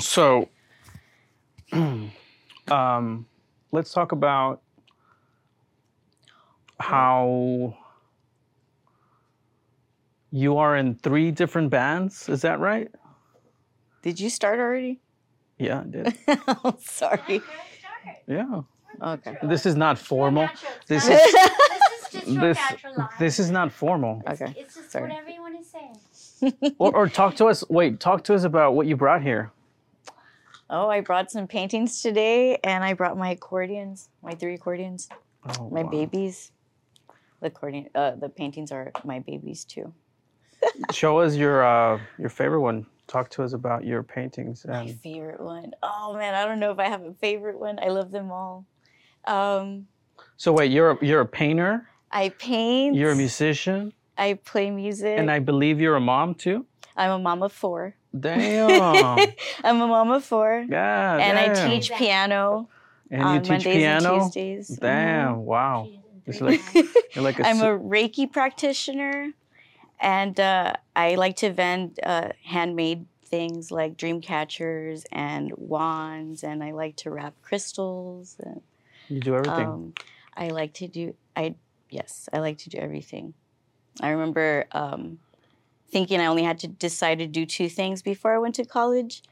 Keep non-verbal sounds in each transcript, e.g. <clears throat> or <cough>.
So, <clears throat> um, let's talk about how you are in three different bands. Is that right? Did you start already? Yeah, I did. <laughs> oh, sorry. Yeah. Okay. This is not formal. This This is is just <laughs> this this is not formal. Okay. It's just Sorry. what everyone is saying. Or, or talk to us. Wait, talk to us about what you brought here. Oh, I brought some paintings today, and I brought my accordions, my three accordions, Oh, my wow. babies. The accordion, uh, the paintings are my babies too. <laughs> Show us your uh, your favorite one. Talk to us about your paintings My favorite one. Oh man, I don't know if I have a favorite one. I love them all. Um, So wait, you're a, you're a painter, I paint. you're a musician, I play music. and I believe you're a mom too. I'm a mom of four. Damn. <laughs> I'm a mom of four, Yeah. and I teach piano And you on teach Mondays piano. and Tuesdays. Mhm. Damn. Wow. She's in It's like- <laughs> like a. I'm a Reiki practitioner, and uh, I like to vend uh, handmade things like dream catchers and wands, and I like to wrap crystals. And, you do everything. um, I like to do. I yes, I like to do everything. I remember um, thinking I only had to decide to do two things before I went to college.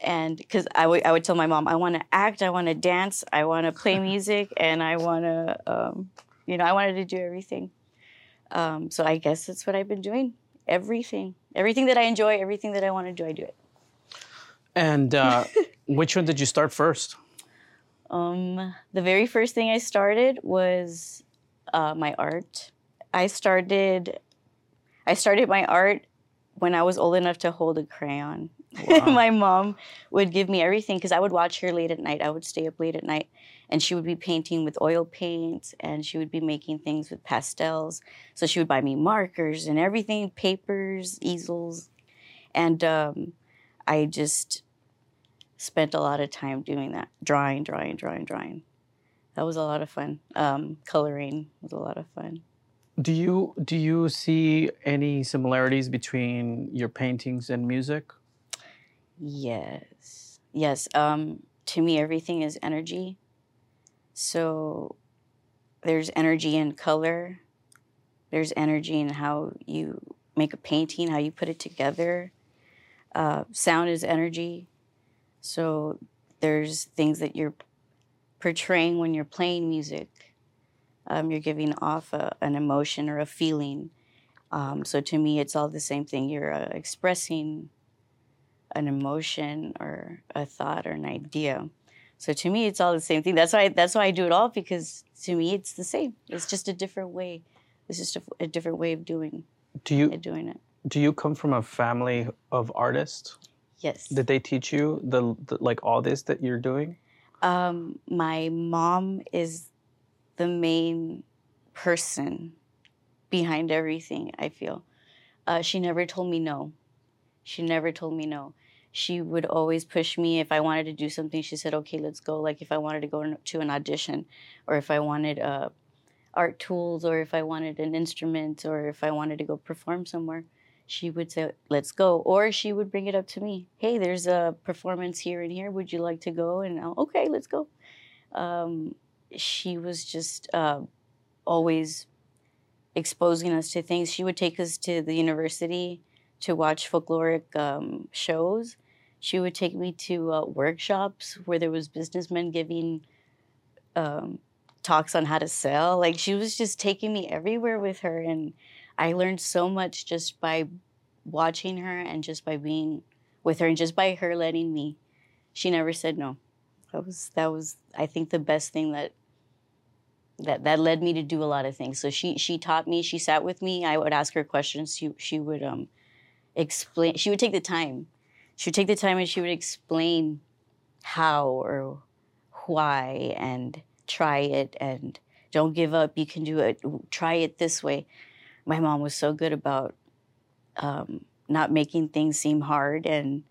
And because I would I would tell my mom, I want to act, I want to dance, I want to play <laughs> music, and I want to, um, you know, I wanted to do everything. Um, so I guess that's what I've been doing. Everything, everything that I enjoy, everything that I want to do, I do it. and uh, <laughs> which one did you start first? Um, the very first thing I started was uh, my art. I started, I started my art when I was old enough to hold a crayon. <laughs> Wow. my mom would give me everything because I would watch her late at night. I would stay up late at night, and she would be painting with oil paints and she would be making things with pastels. So she would buy me markers and everything, papers, easels, and um, I just spent a lot of time doing that, drawing, drawing, drawing, drawing. That was a lot of fun. Um, coloring was a lot of fun. Do you do you see any similarities between your paintings and music? Yes. Yes. Um, to me, everything is energy. So there's energy in color, there's energy in how you make a painting, how you put it together. Uh, sound is energy. So there's things that you're portraying when you're playing music. Um, you're giving off a, an emotion or a feeling. Um, so to me, it's all the same thing. You're uh, expressing an emotion or a thought or an idea. So to me, it's all the same thing. That's why that's why I do it all because to me, it's the same. It's just a different way. It's just a, a different way of doing Do you doing it. do you come from a family of artists? Yes. Did they teach you the, the like all this that you're doing? Um, my mom is the main person behind everything. I feel. Uh, she never told me no. She never told me no. She would always push me if I wanted to do something. She said, "Okay, let's go." Like if I wanted to go to an audition, or if I wanted uh, art tools, or if I wanted an instrument, or if I wanted to go perform somewhere, she would say, "Let's go." Or she would bring it up to me. Hey, there's a performance here and here. Would you like to go? And I'll, okay, let's go. Um, she was just uh, always exposing us to things. She would take us to the university to watch folkloric um, shows. She would take me to uh, workshops where there was businessmen giving um, talks on how to sell. Like she was just taking me everywhere with her, and I learned so much just by watching her and just by being with her and just by her letting me. She never said no. That was that was I think the best thing that that that led me to do a lot of things. So she she taught me. She sat with me. I would ask her questions. She she would um explain. She would take the time. She would take the time and she would explain how or why and try it and don't give up. You can do it. Try it this way. My mom was so good about um, not making things seem hard, and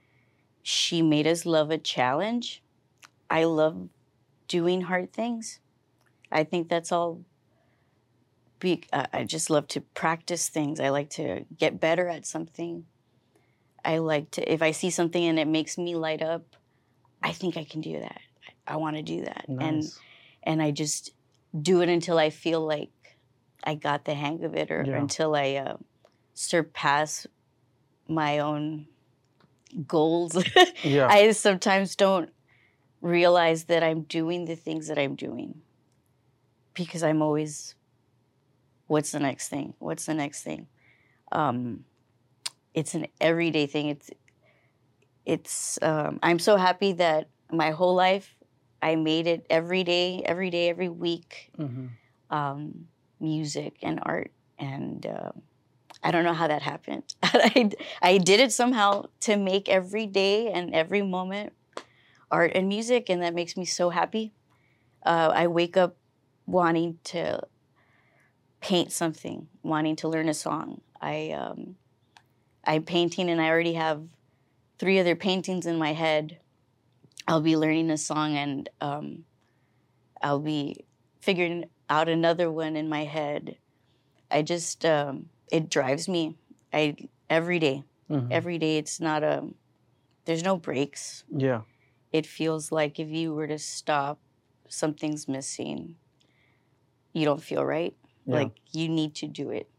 she made us love a challenge. I love doing hard things. I think that's all. Be, uh, I just love to practice things. I like to get better at something. I like to if I see something and it makes me light up, I think I can do that. I want to do that. And Nice. and I just do it until I feel like I got the hang of it or Yeah. until I uh, surpass my own goals. <laughs> yeah. I sometimes don't realize that I'm doing the things that I'm doing because I'm always, what's the next thing? What's the next thing? Um, it's an everyday thing. It's, it's. Um, I'm so happy that my whole life I made it every day, every day, every week. hmm Um, music and art, and uh, I don't know how that happened. <laughs> I, I did it somehow to make every day and every moment art and music, and that makes me so happy. Uh, I wake up wanting to paint something, wanting to learn a song. I um, I'm painting, and I already have three other paintings in my head. I'll be learning a song, and um, I'll be figuring out another one in my head. I just um, it drives me. I every day, hmm every day. It's not a. There's no breaks. Yeah. It feels like if you were to stop, something's missing. You don't feel right. Yeah. Like you need to do it.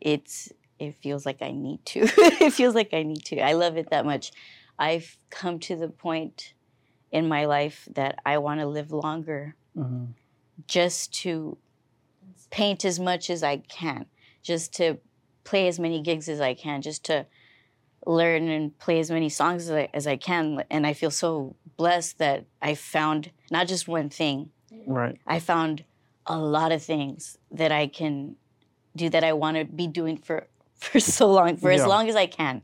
It's. It feels like I need to. <laughs> it feels like I need to. I love it that much. I've come to the point in my life that I want to live longer hmm just to paint as much as I can, just to play as many gigs as I can, just to learn and play as many songs as I, as I can. And I feel so blessed that I found not just one thing, Right. I found a lot of things that I can do that I want to be doing for, <laughs> for so long, for Yeah. as long as I can.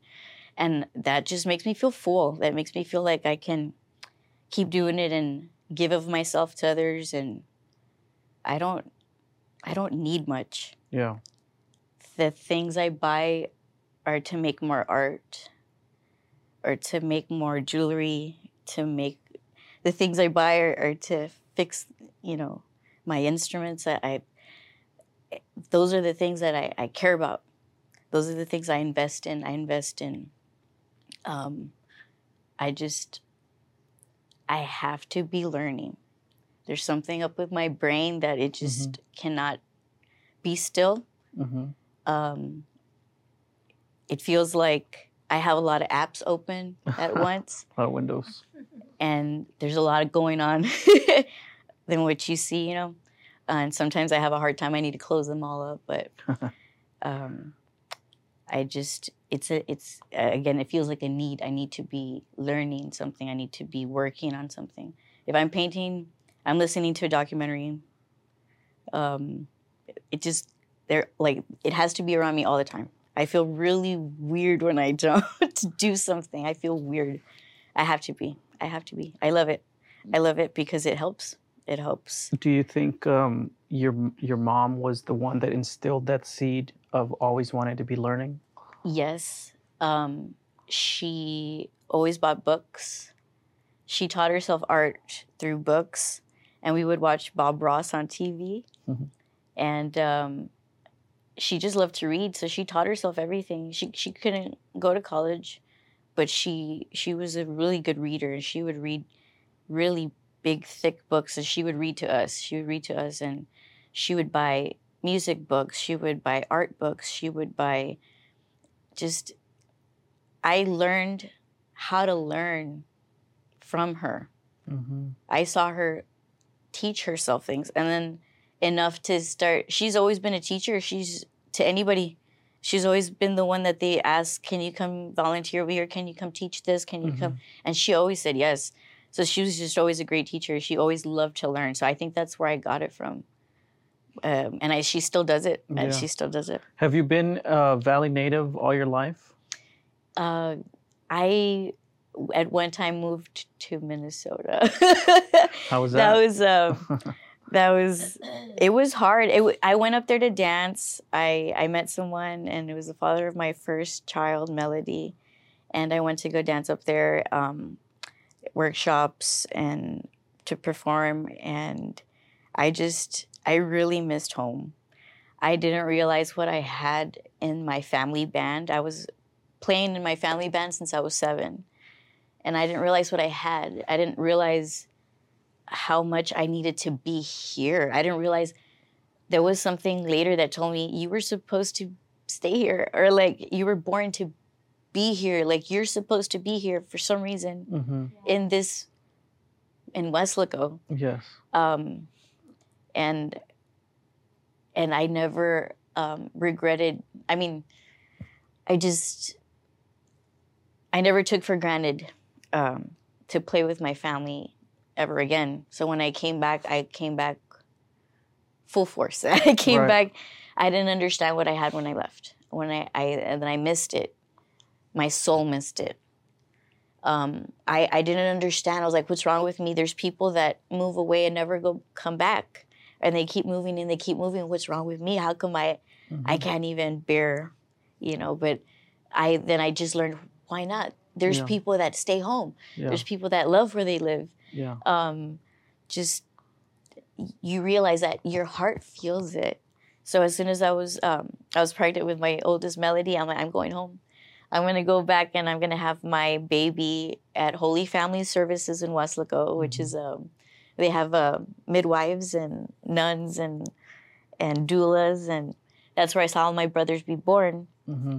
And that just makes me feel full. That makes me feel like I can keep doing it and give of myself to others and I don't I don't need much. Yeah. The things I buy are to make more art or to make more jewelry, to make the things I buy are, are to fix, you know, my instruments. I, I those are the things that I, I care about. Those are the things I invest in. I invest in um, I just I have to be learning. There's something up with my brain that it just cannot be still. hmm Um, it feels like I have a lot of apps open at <laughs> once, A lot of windows. and there's a lot of going on <laughs> than what you see, you know. and sometimes I have a hard time. I need to close them all up, but <laughs> um, I just it's a it's uh, again it feels like a need. I need to be learning something. I need to be working on something. If I'm painting, I'm listening to a documentary. Um, it just there like it has to be around me all the time. I feel really weird when I <laughs> don't do something. I feel weird. I have to be. I have to be. I love it. I love it because it helps. It helps. Do you think um, your your mom was the one that instilled that seed of always wanting to be learning? Yes. Um, she always bought books. She taught herself art through books, and we would watch Bob Ross on TV. Mhm. And um, she just loved to read, so she taught herself everything. She she couldn't go to college, but she she was a really good reader, and she would read really big, thick books, and she would read to us. She would read to us, and she would buy music books. She would buy art books. She would buy just I learned how to learn from her. Mm-hmm. I saw her teach herself things and then enough to start she's always been a teacher. She's to anybody she's always been the one that they ask, "Can you come volunteer over here? Can you come teach this? Can you come?" And she always said yes. So she was just always a great teacher. She always loved to learn. So I think that's where I got it from. Um, and I, she still does it. Yeah. And she still does it. Have you been a Valley native all your life? Uh, I at one time moved to Minnesota. <laughs> How was that that? was uh, <laughs> that was it was hard. It, I went up there to dance. I I met someone, and it was the father of my first child, Melody, and I went to go dance up there, um, workshops and to perform, and I just I really missed home. I didn't realize what I had in my family band. I was playing in my family band since I was seven, and I didn't realize what I had. I didn't realize how much I needed to be here. I didn't realize there was something later that told me you were supposed to stay here, or like you were born to be here. Like you're supposed to be here for some reason hmm in this in Weslaco Yes. um, and and I never um, regretted. I mean, I just I never took for granted um, to play with my family ever again. So when I came back, I came back full force. <laughs> I came Right. back. I didn't understand what I had when I left. When I, I and then I missed it. My soul missed it um, I, I didn't understand. I was like, what's wrong with me? There's people that move away and never go come back. And they keep moving and they keep moving. What's wrong with me? How come I I Mhm. can't even bear, you know, but I then I just learned why not? There's Yeah. people that stay home. Yeah. There's people that love where they live. Yeah. Um, just you realize that your heart feels it. So as soon as I was um, I was pregnant with my oldest Melody, I'm like, I'm going home. I'm gonna go back and I'm gonna have my baby at Holy Family Services in Weslaco, which Mhm. is um, they have uh, midwives and nuns and and doulas, and that's where I saw all my brothers be born, hmm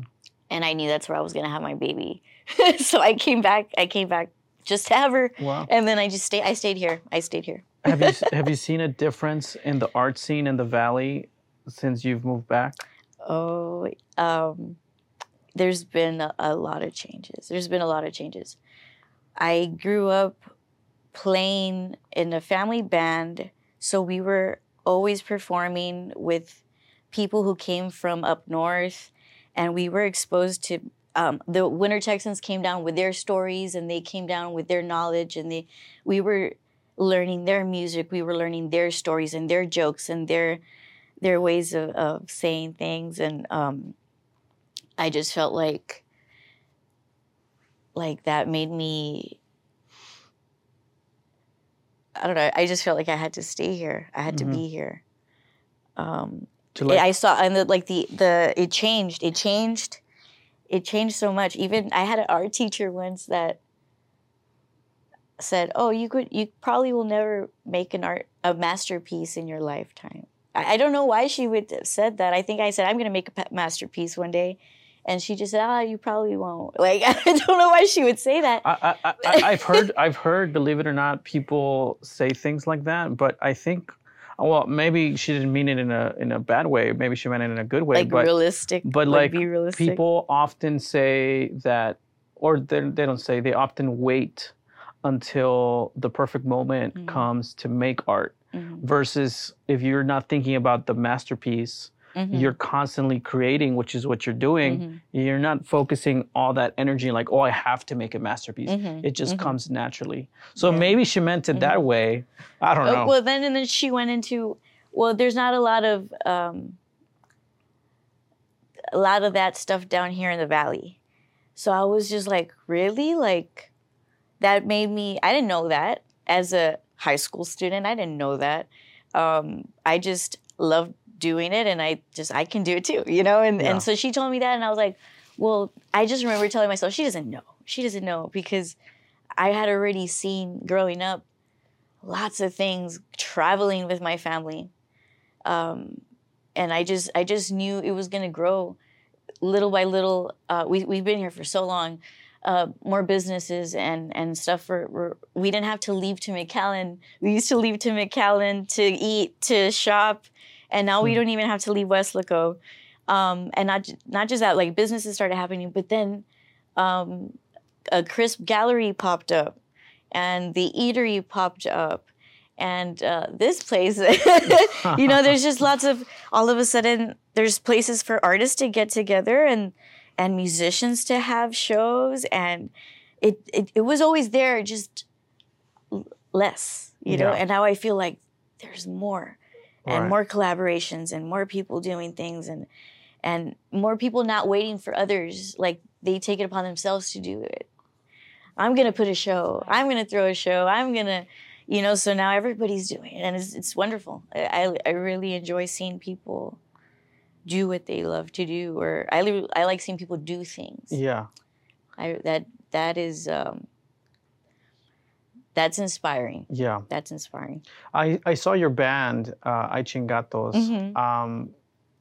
and I knew that's where I was gonna have my baby. <laughs> so I came back. I came back just to have her, Wow. and then I just stayed. I stayed here. I stayed here. have you <laughs> have you seen a difference in the art scene in the valley since you've moved back? Oh, um, there's been a, a lot of changes. There's been a lot of changes. I grew up playing in a family band, so we were always performing with people who came from up north, and we were exposed to. Um, the Winter Texans came down with their stories, and they came down with their knowledge, and they, we were learning their music. We were learning their stories and their jokes and their their ways of, of saying things and um, i just felt like like that made me i don't know i just felt like i had to stay here. I had Mhm. to be here. Um, like, i saw and the, like the the it changed. It changed it changed so much. Even i had an art teacher once that said oh you could you probably will never make an art a masterpiece in your lifetime. I, I don't know why she would have said that. I think i said i'm going to make a masterpiece one day and she just said ah you probably won't <laughs> like i don't know why she would say that I, I, I, I've heard, <laughs> I've heard, believe it or not, people say things like that. But I think, well, maybe she didn't mean it in a in a bad way. Maybe she meant it in a good way. like but realistic but, like, be realistic people often say that, or they, they don't say. They often wait until the perfect moment Mhm. comes to make art. Mhm, Versus if you're not thinking about the masterpiece, mhm, you're constantly creating, which is what you're doing. mhm, You're not focusing all that energy like, oh, I have to make a masterpiece. mhm, It just mhm. comes naturally. So Yeah. maybe she meant it that way. I don't Oh, know. well, then and then she went into well. There's not a lot of um, a lot of that stuff down here in the valley, so I was just like, really, like that made me. I didn't know that as a high school student. I didn't know that. Um, I just loved doing it, and I just I can do it too, you know. And Yeah. and so she told me that, and I was like, well, I just remember telling myself she doesn't know. She doesn't know because I had already seen growing up lots of things traveling with my family um, and i just i just knew it was going to grow little by little uh, we, we've been here for so long uh, more businesses and and stuff we didn't have to leave to mcallen we used to leave to mcallen to eat to shop and now we Hmm. don't even have to leave weslaco um, and not not just that like businesses started happening but then um, a crisp gallery popped up and the eatery popped up. And uh, this place <laughs> you know there's just lots of all of a sudden there's places for artists to get together and and musicians to have shows. And it it, it was always there just l- less you know? And now i feel like there's more and Right. more collaborations and more people doing things and and more people not waiting for others like they take it upon themselves to do it i'm gonna put a show i'm gonna throw a show i'm gonna you know so now everybody's doing it and it's, it's wonderful I, I I really enjoy seeing people do what they love to do, or I I like seeing people do things. Yeah. I that that is um, that's inspiring. Yeah. That's inspiring. I, I saw your band, uh, Ay Chingatos. Mhm. Um,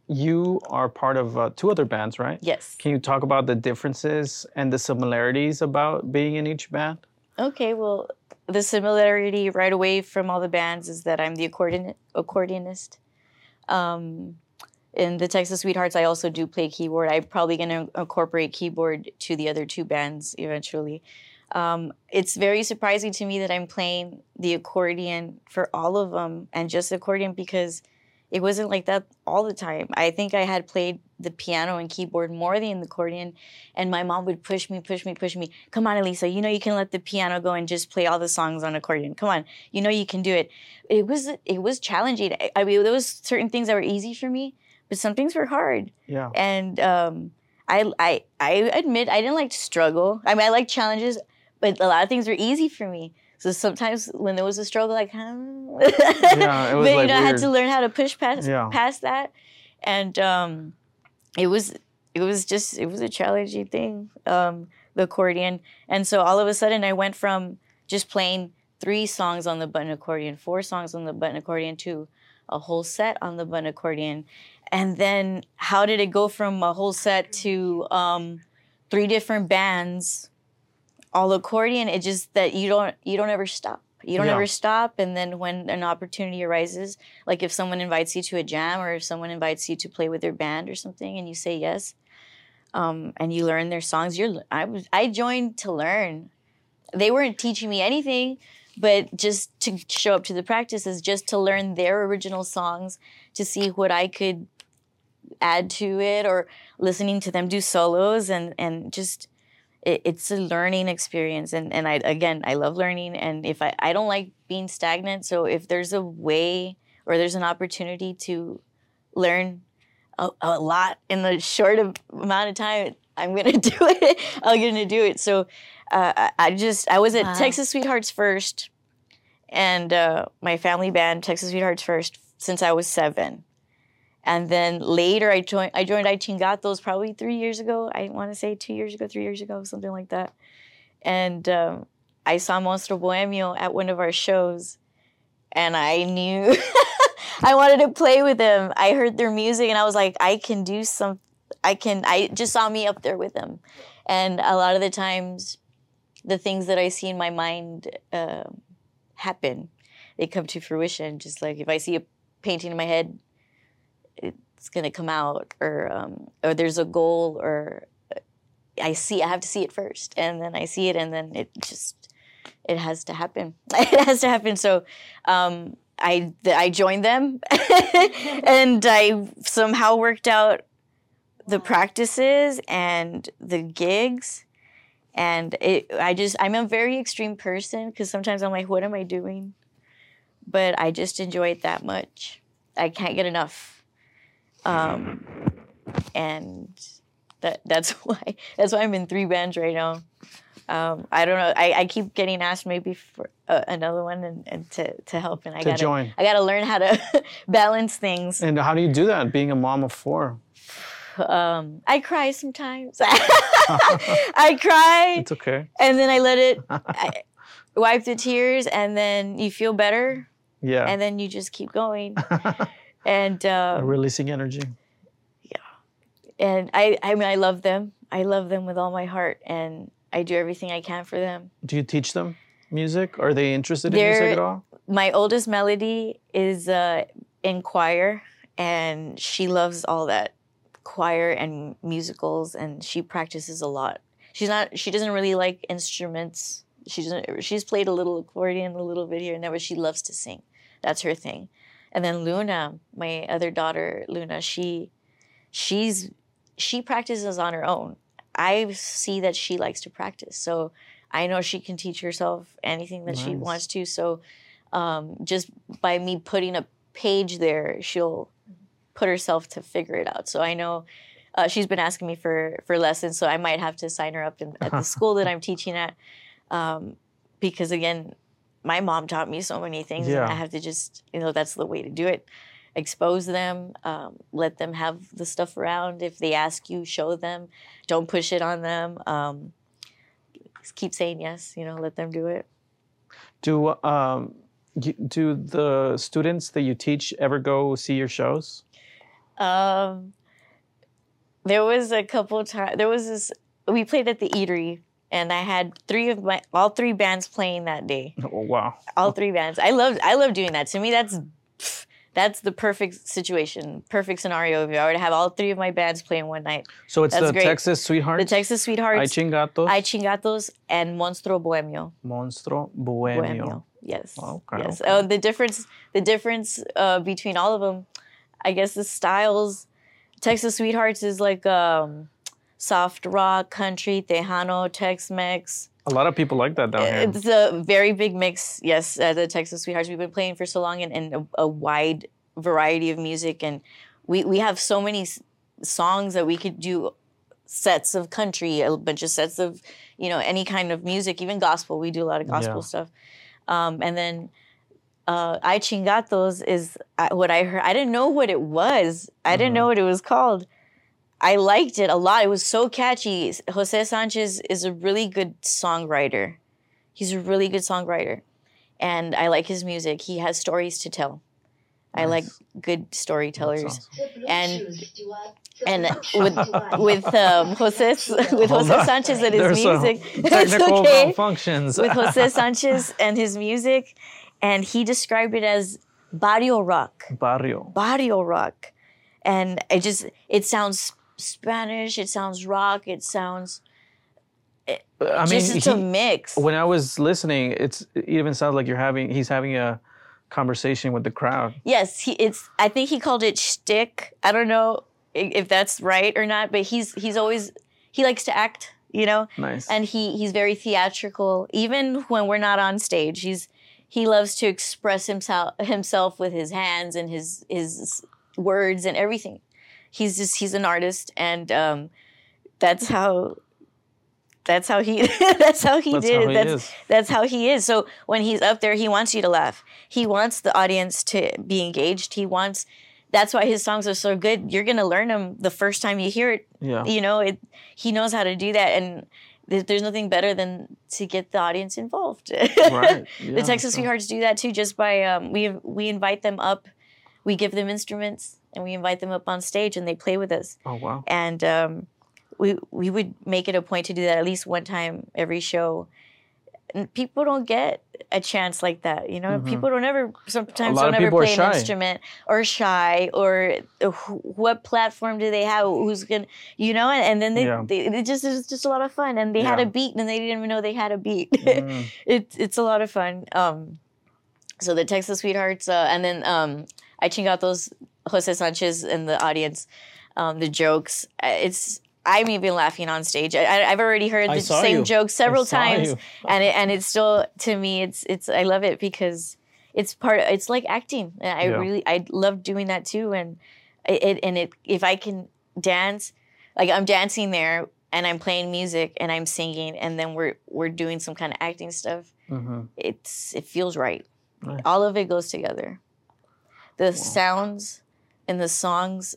you are part of uh, two other bands, right? Yes. Can you talk about the differences and the similarities about being in each band? Okay. Well, the similarity right away from all the bands is that I'm the accordion accordionist. Um, in the Texas Sweethearts, I also do play keyboard. I'm probably going to incorporate keyboard to the other two bands eventually. Um, it's very surprising to me that I'm playing the accordion for all of them and just accordion because it wasn't like that all the time. I think I had played the piano and keyboard more than the accordion, and my mom would push me, push me, push me. Come on, Elisa, you know you can let the piano go and just play all the songs on accordion. Come on, you know you can do it. It was it was challenging. I- I mean, there was certain things that were easy for me, but some things were hard Yeah. and um, I, I I admit I didn't like to struggle. I mean, I like challenges, but a lot of things were easy for me. So sometimes when there was a struggle, like, huh? Yeah, it was, <laughs> but you like, know, I had to learn how to push past Yeah. past that, and um, it was it was just it was a challenging thing, um, the accordion. And so all of a sudden, I went from just playing three songs on the button accordion, four songs on the button accordion, to a whole set on the button accordion. And then how did it go from a whole set to um, three different bands, all accordion? It just that you don't you don't ever stop. You don't Yeah. ever stop. And then when an opportunity arises, like if someone invites you to a jam or if someone invites you to play with their band or something, and you say yes, um, and you learn their songs, you're I was I joined to learn. They weren't teaching me anything, but just to show up to the practices, just to learn their original songs, to see what I could add to it, or listening to them do solos, and and just it, it's a learning experience. And and I again I love learning, and if I I don't like being stagnant, so if there's a way or there's an opportunity to learn a, a lot in the short of- amount of time, I'm gonna <laughs> do it. I'm gonna do it. So uh, I, I just I was at Wow. Texas Sweethearts first, and uh, my family band Texas Sweethearts first since I was seven, and then later I joined I joined I Chingatos probably three years ago. I want to say two years ago, three years ago, something like that. And um, I saw Monstro Bohemio at one of our shows, and I knew <laughs> I wanted to play with them. I heard their music, and I was like, I can do some. I can. I just saw me up there with them, and a lot of the times, the things that I see in my mind uh, happen. They come to fruition. Just like if I see a painting in my head, it's gonna come out, or um, or there's a goal, or I see. I have to see it first, and then I see it, and then it just it has to happen. <laughs> it has to happen. So. Um, I I joined them, <laughs> and I somehow worked out the practices and the gigs, and it. I just I'm a very extreme person because sometimes I'm like, what am I doing? But I just enjoy it that much. I can't get enough, um, and that that's <laughs> why that's why I'm in three bands right now. Um, I don't know. I, I keep getting asked maybe for uh, another one and, and to, to help, and I To gotta join. I gotta learn how to <laughs> balance things. And how do you do that, being a mom of four? Um, I cry sometimes. <laughs> I cry, It's okay. and then I let it I wipe the tears, and then you feel better, Yeah. and then you just keep going. And uh, Releasing energy. Yeah, and I I mean I love them. I love them with all my heart, and I do everything I can for them. Do you teach them music? Are they interested in They're- music at all? my oldest melody is uh, in choir and she loves all that choir and musicals and she practices a lot she's not she doesn't really like instruments she doesn't she's played a little accordion a little bit here and there but she loves to sing that's her thing and then luna my other daughter luna she she's she practices on her own. I see that she likes to practice. So i know she can teach herself anything that she wants to. So um, just by me putting a page there, she'll put herself to figure it out. So I know uh, she's been asking me for for lessons, so I might have to sign her up in, at the <laughs> school that I'm teaching at, um, because again, my mom taught me so many things, Yeah. and I have to just you know that's the way to do it. expose them, um, let them have the stuff around. If they ask you, show them. Don't push it on them. Um, keep saying yes. You know, let them do it. Do um, do the students that you teach ever go see your shows? Um, there was a couple times. There was this. We played at the Eatery, and I had three of my all three bands playing that day. Oh, wow. All three bands. I love. I love doing that. To me, that's that's the perfect situation, perfect scenario. If I were to have all three of my bands playing one night, So it's That's the great. Texas Sweethearts, the Texas Sweethearts, Ay Sweethearts, Chingatos, I Chingatos, and Monstro Bohemio. Monstro Bohemio. Bohemio. Yes. Okay, Yes. okay. Oh, the difference. The difference uh, between all of them, I guess, the styles. Texas Sweethearts is like um, soft rock, country, Tejano, Tex-Mex. A lot of people like that down here. It's a very big mix. Yes, uh, the Texas Sweethearts. We've been playing for so long and, and a, a wide variety of music, and we we have so many s- songs that we could do sets of country, a bunch of sets of you know any kind of music, even gospel. We do a lot of gospel Yeah. stuff, um, and then. Uh, I Chingatos is what I heard. I didn't know what it was. I didn't Mhm. know what it was called. I liked it a lot. It was so catchy. Jose Sanchez is a really good songwriter. He's a really good songwriter. And I like his music. He has stories to tell. I like good storytellers. That's awesome. And- and And <laughs> with with um, Jose <laughs> with Hold Jose on. Sanchez and his There's some music, <laughs> it's Technical okay. functions. With Jose Sanchez and his music, and he described it as barrio rock Barrio. barrio rock and it just it sounds spanish it sounds rock it sounds I mean, just it's a mix. When I was listening, it's it even sounds like you're having he's having a conversation with the crowd. yes he it's i think he called it shtick. I don't know if that's right or not but he's he's always he likes to act you know? Nice. and he he's very theatrical. Even when we're not on stage he's he loves to express himself himself with his hands and his his words and everything he's just he's an artist and um that's how that's how he <laughs> that's how he That's did how it. he that's is. that's how he is. So when he's up there he wants you to laugh. He wants the audience to be engaged. He wants that's why his songs are so good. You're going to learn them the first time you hear it. Yeah. you know it he knows how to do that and there- there's nothing better than to get the audience involved. <laughs> Right. Yeah, the texas sweethearts do that too just by um, we we invite them up. We give them instruments and we invite them up on stage and they play with us Oh wow. and um, we we would make it a point to do that at least one time every show and people don't get a chance like that you know Mhm. people don't ever sometimes don't ever play an instrument or shy or uh, wh- what platform do they have who's gonna you know and, and then they, Yeah. they it just it's just a lot of fun and they had a beat and they didn't even know they had a beat Mm. <laughs> it's it's a lot of fun. Um, so the Texas Sweethearts, uh, and then um, I Chingatos, Jose Sanchez, and the audience, um, the jokes. uh, It's I'm even laughing on stage. I, I've already heard the same you. joke several times, and it, and it's still to me, it's it's I love it because it's part. It's like acting. And I Yeah. really I love doing that too, and it, and it if I can dance, like I'm dancing there. And I'm playing music and I'm singing, and then we're we're doing some kind of acting stuff Mhm. it's it feels right. Nice. All of it goes together. The sounds and the songs.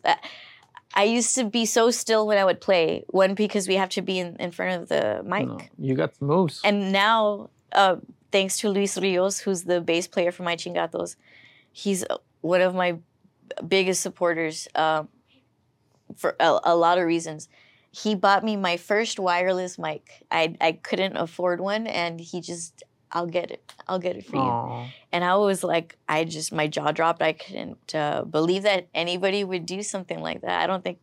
I, used to be so still when I would play. One because we have to be in, in front of the mic, No, you got the moves. and now uh, thanks to Luis Rios, who's the bass player for my Chingatos, he's uh, one of my biggest supporters um, for a, a lot of reasons. He bought me my first wireless mic. I I couldn't afford one, and he just I'll get it. I'll get it for you. And I was like, I just my jaw dropped. I couldn't uh, believe that anybody would do something like that. I don't think,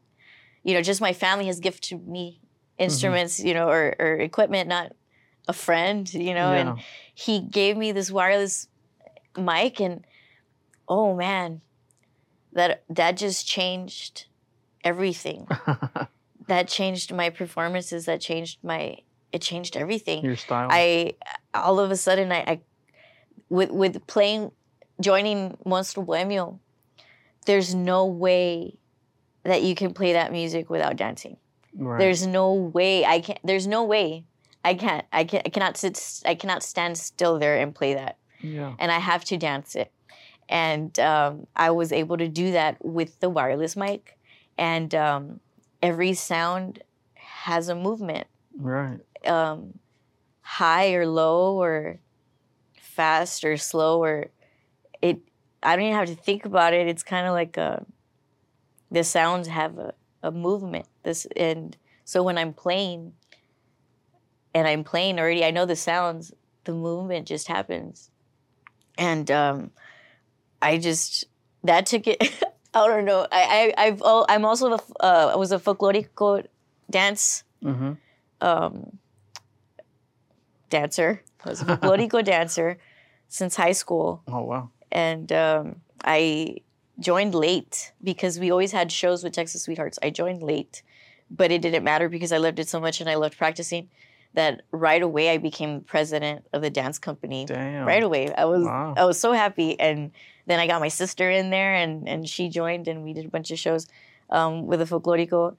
you know, just my family has gifted me instruments, you know, or, or equipment, not a friend, you know. Yeah. And he gave me this wireless mic, and oh man, that that just changed everything. <laughs> that changed my performances. That changed my. It changed everything. Your style. I all of a sudden I, I with with playing joining Monstro Bohemio, there's no way that you can play that music without dancing. Right. There's no way I can there's no way I can't I can I cannot sit I cannot stand still there and play that yeah. and I have to dance it. and um, I was able to do that with the wireless mic, and um, every sound has a movement, Right. Um, high or low or fast or slow or it. I don't even have to think about it. It's kind of like a, the sounds have a, a movement. This and so when I'm playing, and I'm playing already, I know the sounds. The movement just happens, and um, I just that took it. I don't know. I, I I've oh, I'm also a, uh, I was a folklorico dance Mm-hmm. um, dancer. I was a folklorico <laughs> dancer since high school, Oh wow. and um, I joined late because we always had shows with Texas Sweethearts. I joined late, but it didn't matter because I loved it so much and I loved practicing that right away I became president of the dance company. Damn. Right away, I was Wow. I was so happy, and then I got my sister in there, and and she joined, and we did a bunch of shows um, with the folklorico.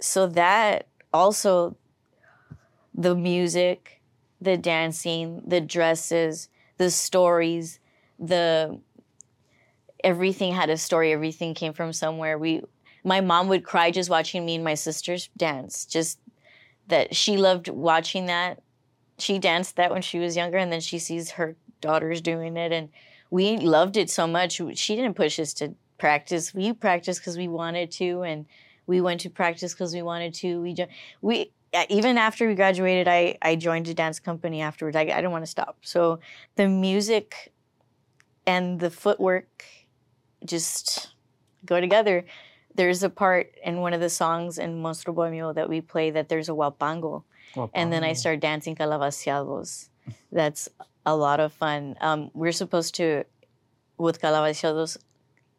So that also, the music, the dancing, the dresses, the stories, the everything had a story. Everything came from somewhere. We, my mom would cry just watching me and my sisters dance. Just that she loved watching that. She danced that when she was younger, and then she sees her daughters doing it, and we loved it so much. She didn't push us to practice. We practiced because we wanted to, and we went to practice because we wanted to. We jo- we even after we graduated, I I joined a dance company afterwards. I I didn't want to stop. So the music and the footwork just go together. There's a part in one of the songs in Monstruo Bohemio that we play that there's a huapango and then I start dancing calabaceados. That's a lot of fun. Um, we're supposed to, with calabaceados,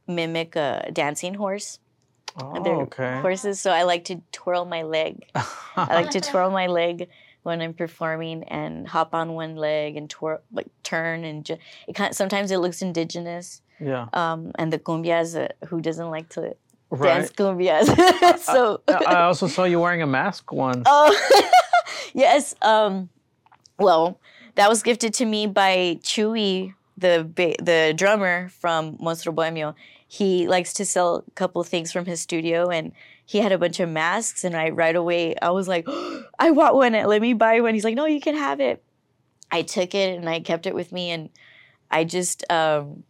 mimic a dancing horse. Oh, They're okay. Horses, so I like to twirl my leg. <laughs> I like to twirl my leg when I'm performing and hop on one leg and twirl, like turn and ju- it kind. Sometimes it looks indigenous. yeah. Um, and the cumbias, uh, who doesn't like to Right. dance cumbias? <laughs> so I I also saw you wearing a mask once. Oh, <laughs> yes. Um, well, that was gifted to me by Chewy, the ba- the drummer from Monstruo Bohemio. He likes to sell a couple things from his studio, and he had a bunch of masks. And I right away, I was like, <gasps> "I want one. Let me buy one." He's like, "No, you can have it." I took it and I kept it with me, and I just um,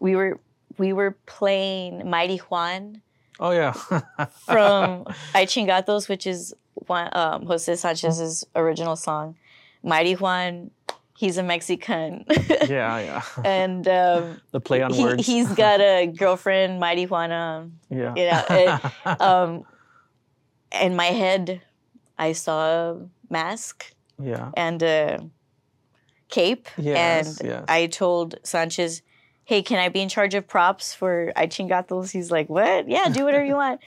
we were we were playing Mighty Juan oh yeah. <laughs> from I Chingatos, which is Juan, um, Jose Sanchez's original song. Mighty Juan, he's a Mexican. yeah, yeah. <laughs> and um, the play on he, words. he's got a girlfriend, Mighty Juana. yeah. You know, and, <laughs> um, in my head, I saw a mask yeah. and a cape. Yes, and yes. I told Sanchez, hey, can I be in charge of props for I Chingatos? He's like, what? Yeah, do whatever you want.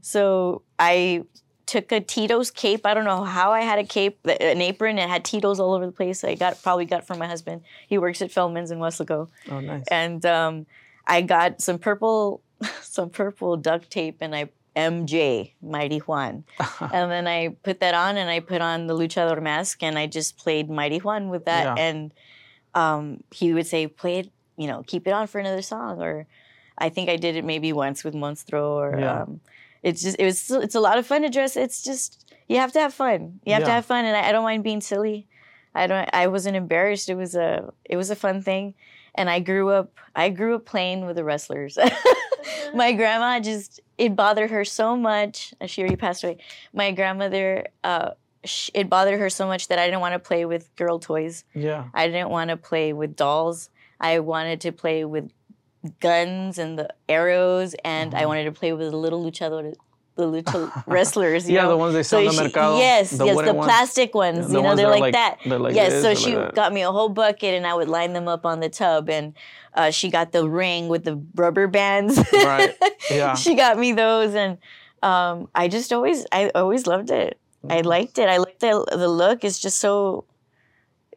So I took a Tito's cape. I don't know how I had a cape, an apron. It had Tito's all over the place. I got probably got from my husband. He works at Feldman's in Weslaco. Oh, nice. And um, I got some purple, <laughs> some purple duct tape, and I MJ Mighty Juan, <laughs> and then I put that on, and I put on the luchador mask, and I just played Mighty Juan with that, Yeah. and um, he would say, "Play it, you know, keep it on for another song," or I think I did it maybe once with Monstro, or Yeah. um, it's just it was it's a lot of fun to dress. It's just you have to have fun. You have to have fun, and I, I don't mind being silly. I don't. I wasn't embarrassed. It was a it was a fun thing, and I grew up. I grew up playing with the wrestlers. <laughs> my grandma just it bothered her so much. She already passed away. My grandmother. Uh, it bothered her so much that I didn't want to play with girl toys. yeah. I didn't want to play with dolls. I wanted to play with guns and the arrows, and I wanted to play with the little luchador, the lucha <laughs> wrestlers. You Yeah, know? the ones they sell in the mercado, Yes, the yes, the ones. plastic ones. Yeah, the you know, ones they're that like, like- that. they're like yes, this so she like got me a whole bucket, and I would line them up on the tub, and uh, she got the ring with the rubber bands. Right. <laughs> Yeah. she got me those, and um, I just always, I always loved it. I Mm-hmm. liked it. I liked the the look. It's just so.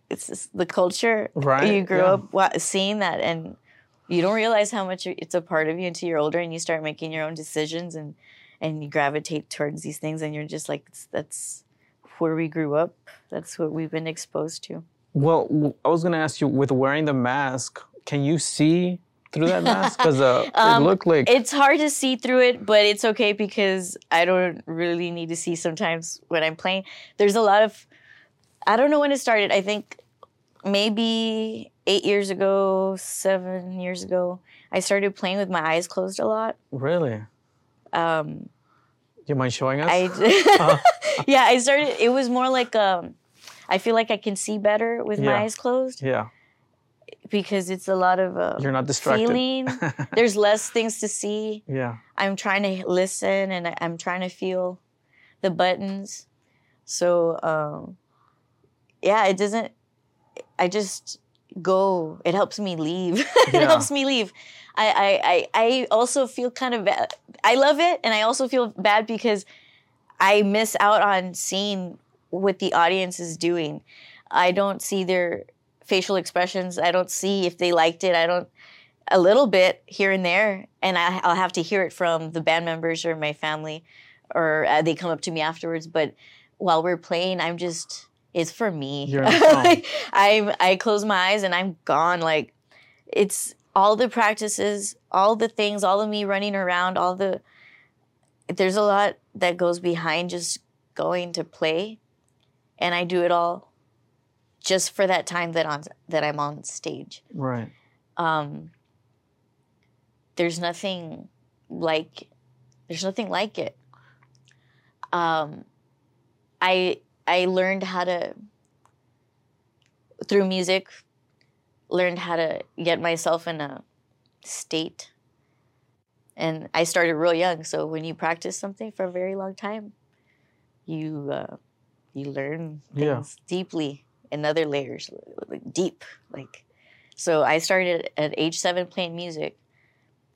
It's just the culture. Right, You grew yeah. up wa- seeing that, and you don't realize how much it's a part of you until you're older and you start making your own decisions and and you gravitate towards these things, and you're just like, that's where we grew up. That's what we've been exposed to. Well, i was gonna ask you with wearing the mask. can you see through that mask? Because uh, <laughs> Um, it looked like It's hard to see through it, but it's okay because I don't really need to see sometimes when I'm playing. There's a lot of, I don't know when it started. I think maybe eight years ago, seven years ago, I started playing with my eyes closed a lot. really. Um, You mind showing us? I, <laughs> <laughs> yeah, I started. It was more like um, I feel like I can see better with my eyes closed yeah, because it's a lot of uh, you're not distracted. feeling. <laughs> There's less things to see. yeah, I'm trying to listen and I'm trying to feel the buttons. So um, yeah, it doesn't. I just go. It helps me leave. <laughs> it Yeah. helps me leave. I, I I I also feel kind of bad. I love it, and I also feel bad because I miss out on seeing what the audience is doing. I don't see their facial expressions. I don't see if they liked it. I don't a little bit here and there, and I, I'll have to hear it from the band members or my family, or uh, they come up to me afterwards. But while we're playing, I'm just it's for me. You're in the <laughs> zone. I'm I close my eyes and I'm gone. Like it's all the practices, all the things, all of me running around, all the there's a lot that goes behind just going to play, and I do it all just for that time that on that I'm on stage right. um, there's nothing like there's nothing like it. Um, I I learned how to through music learned how to get myself in a state and I started real young so when you practice something for a very long time you uh, you learn Yeah. things deeply in other layers like deep like so I started at age seven playing music,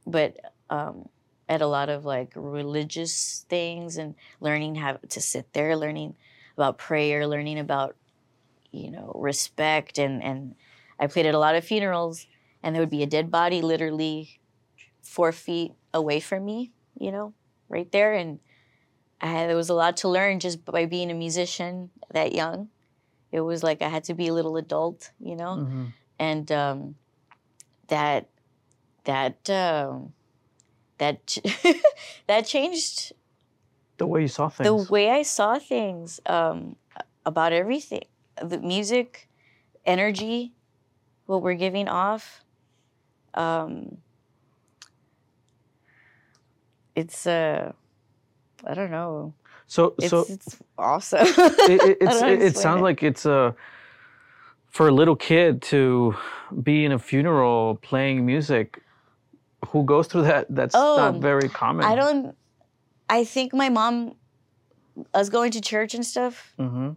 but um, at a lot of like religious things and learning how to sit there, learning about prayer, learning about you know respect, and and I played at a lot of funerals, and there would be a dead body literally four feet away from me, you know, right there, and I had, there was a lot to learn just by being a musician that young. It was like I had to be a little adult, you know? Hmm and um, that that um, that <laughs> that changed The way you saw things. the way I saw things um, about everything, the music, energy, what we're giving off. Um, it's uh, I don't know. so It's, so it's awesome. <laughs> it, it, it's, don't know how to it, it sounds like it's a for a little kid to be in a funeral playing music. Who goes through that? That's not Oh, very common. I don't. I think my mom, us going to church and stuff. hmm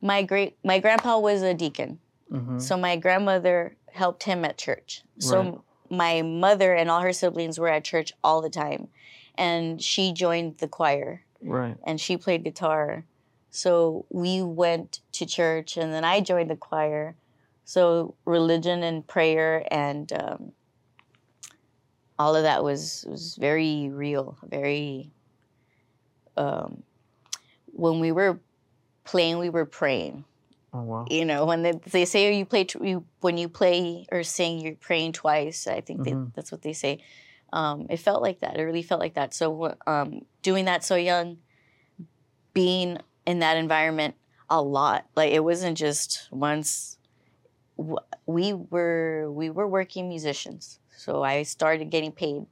my great my grandpa was a deacon. Hmm so my grandmother helped him at church. So Right. my mother and all her siblings were at church all the time. And she joined the choir. Right. and she played guitar. So we went to church and then i joined the choir. So religion and prayer and um, all of that was was very real very um, when we were playing we were praying Oh wow. you know when they, they say you play you, when you play or sing you're praying twice i think they, Mhm. that's what they say um, it felt like that it really felt like that so um, doing that so young being in that environment a lot like it wasn't just once W- we were we were working musicians so i started getting paid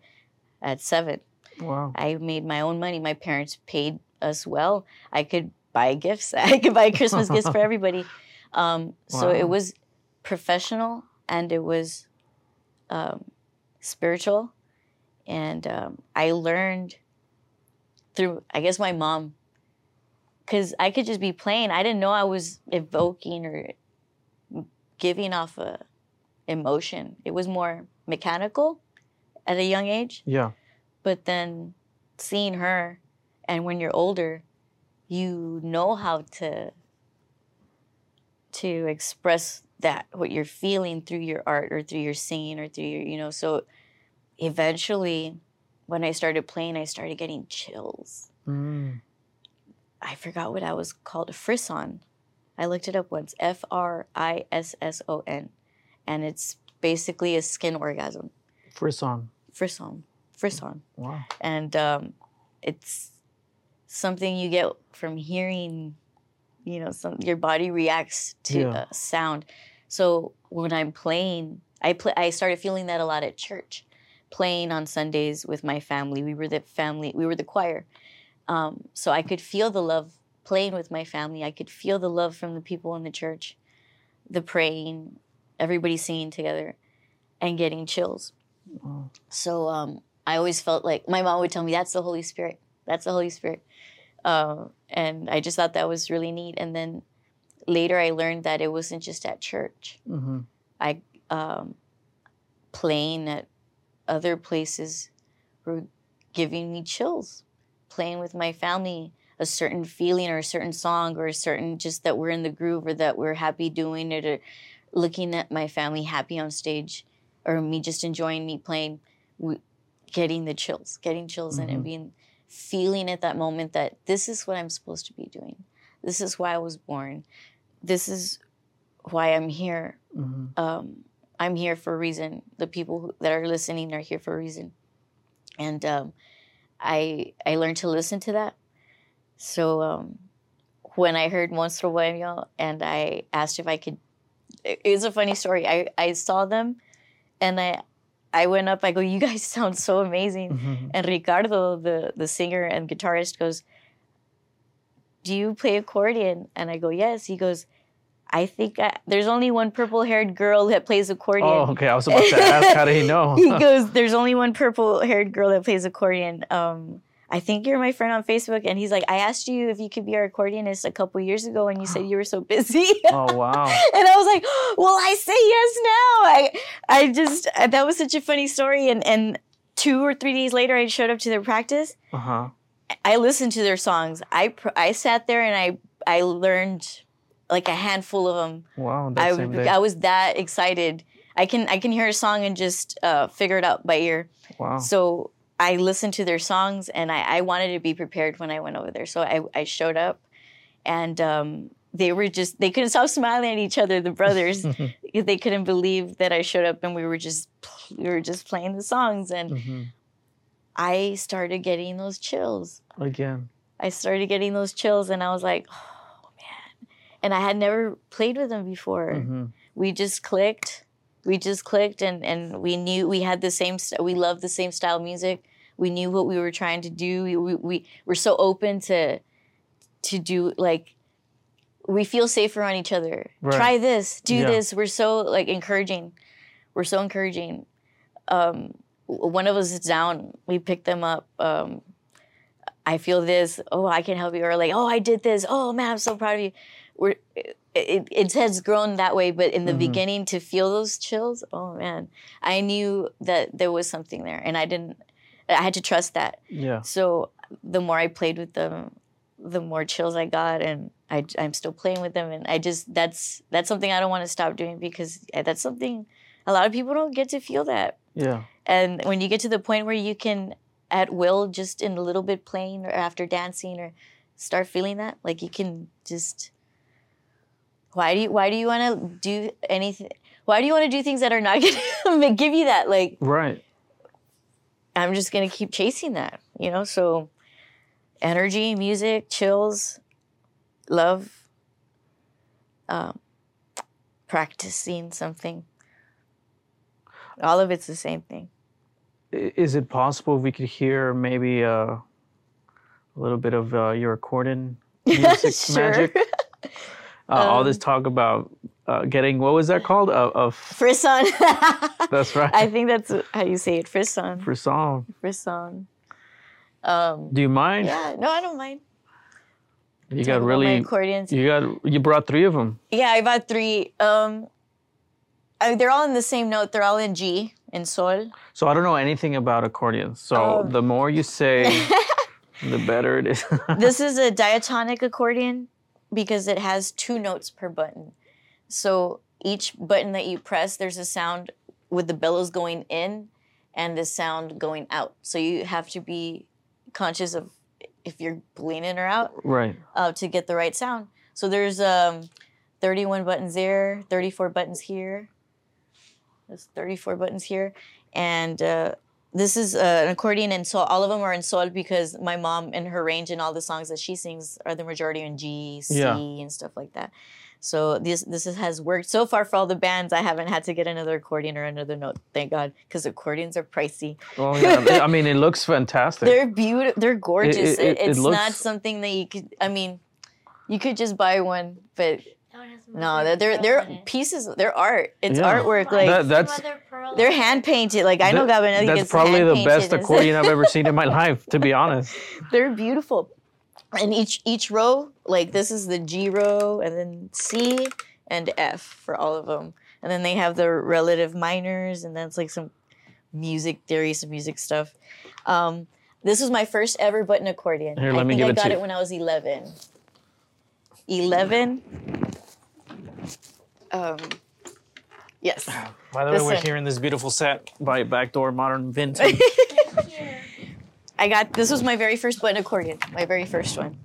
at seven Wow. I made my own money. My parents paid us well. I could buy gifts. <laughs> I could buy Christmas gifts for everybody. Um, So it was professional and it was um, spiritual. And um, I learned through, I guess, my mom, because I could just be playing. I didn't know I was evoking or giving off a emotion. It was more mechanical at a young age Yeah. but then seeing her and when you're older you know how to to express that what you're feeling through your art or through your singing or through your you know so eventually when i started playing i started getting chills Mm. i forgot what i was called frisson I looked it up once. F R I S S O N, and it's basically a skin orgasm. Frisson. Frisson, frisson, Wow. and um, it's something you get from hearing. You know, some your body reacts to Yeah. a sound. So when I'm playing, I play. I started feeling that a lot at church, playing on Sundays with my family. We were the family. We were the choir. Um, so I could feel the love playing with my family. I could feel the love from the people in the church, the praying, everybody singing together, and getting chills. So um, I always felt like my mom would tell me, "That's the Holy Spirit. That's the Holy Spirit," uh, and I just thought that was really neat. And then later, I learned that it wasn't just at church. hmm I um, playing at other places were giving me chills. Playing with my family, a certain feeling or a certain song or a certain just that we're in the groove or that we're happy doing it or looking at my family happy on stage or me just enjoying me playing, getting the chills, getting chills and, Mhm. and being feeling at that moment that this is what I'm supposed to be doing. This is why I was born. This is why I'm here hmm um, I'm here for a reason. The people who, that are listening are here for a reason, and um, I I learned to listen to that. So um, when I heard Monstro Bohemio and I asked if I could, it- it's a funny story. I I saw them, and I I went up. I go, you guys <laughs> sound so amazing. hmm And Ricardo, the the singer and guitarist, goes, "Do you play accordion?" And I go, "Yes." He goes, "I think I, there's only one purple-haired girl that plays accordion." Oh, okay. I was about to <laughs> ask, how did he know? he goes, "There's only one purple-haired girl that plays accordion." Um, I think you're my friend on Facebook, and he's like, "I asked you if you could be our accordionist a couple years ago, and you said <gasps> you were so busy." oh, wow. <laughs> and I was like, <gasps> "Well, I say yes now." I, I just that was such a funny story, and and two or three days later, I showed up to their practice. Uh huh. I listened to their songs. I pr- I sat there and I I learned like a handful of them. Wow. That I same day. I was that excited. I can I can hear a song and just uh, figure it out by ear. wow. So I listened to their songs and I, I wanted to be prepared when I went over there. So I, I showed up and um, they were just they couldn't stop smiling at each other, the brothers. <laughs> they couldn't believe that I showed up and we were just we were just playing the songs and hmm I started getting those chills. Again. I started getting those chills and I was like, oh man. And I had never played with them before. hmm We just clicked. We just clicked and, and we knew we had the same, st- we loved the same style of music. We knew what we were trying to do. We, we, we were so open to, to do like, we feel safer on each other. Right. Try this, do Yeah. this. We're so like encouraging. We're so encouraging. Um, one of us is down. We pick them up. Um, I feel this. Oh, I can help you. Or like, oh, I did this. Oh man, I'm so proud of you. We're it, it, has grown that way, but in the Mhm. beginning, to feel those chills, oh man, I knew that there was something there, and I didn't. I had to trust that. Yeah. So the more I played with them, the more chills I got, and I, I'm still playing with them, and I just that's that's something I don't want to stop doing because that's something a lot of people don't get to feel that. Yeah. And when you get to the point where you can, at will, just in a little bit playing or after dancing or start feeling that, like you can just. Why do you Why do you want to do anything? Why do you want to do things that are not <laughs> to give you that? Like Right. I'm just gonna keep chasing that, you know. So, energy, music, chills, love, um, practicing something. All of it's the same thing. Is it possible we could hear maybe uh, a little bit of uh, your accordion <laughs> music magic? <laughs> Uh, all Um, this talk about uh, getting what was that called? Uh, of Frisson. <laughs> that's right. I think that's how you say it. Frisson. Frisson. Frisson. Um, Do you mind? yeah, no, I don't mind. You got really. accordions. You got. You brought three of them. Yeah, I bought three. Um, I they're all in the same note. They're all in G in Sol. So I don't know anything about accordions. So Oh. the more you say, <laughs> the better it is. this is a diatonic accordion because it has two notes per button. So each button that you press, there's a sound with the bellows going in and the sound going out. So you have to be conscious of if you're pulling in or out right. uh, to get the right sound. So there's um, 31 buttons there, 34 buttons here. There's 34 buttons here. And uh, this is uh, an accordion in sol. All of them are in sol because my mom and her range and all the songs that she sings are the majority in G, C, Yeah. and stuff like that. So this this has worked so far for all the bands. I haven't had to get another accordion or another note, thank God, because accordions are pricey. Oh yeah. I mean, it looks <laughs> fantastic. They're beautiful. They're gorgeous. it- It, it it's looks- not something that you could. I mean, you could just buy one, but That one has no, they're they're, they're pearl in it. pieces. They're art. It's Yeah. artwork. Like That- is that's- mother of pearl they're hand painted. Like I know That- Gabanelli That's gets painted. That's probably the hand best accordion I've ever seen in my <laughs> life, to be honest. they're beautiful. And each each row, like this is the G row, and then C and F for all of them. And then they have the relative minors, and then it's like some music theory, some music stuff. Um, this was my first ever button accordion. Here, I let me think give I it to got you. it when I was 11. 11. Um, yes. <sighs> By the way, we're hearing this beautiful set by Backdoor Modern Vintage. <laughs> <laughs> I got this was my very first button accordion, my very first one.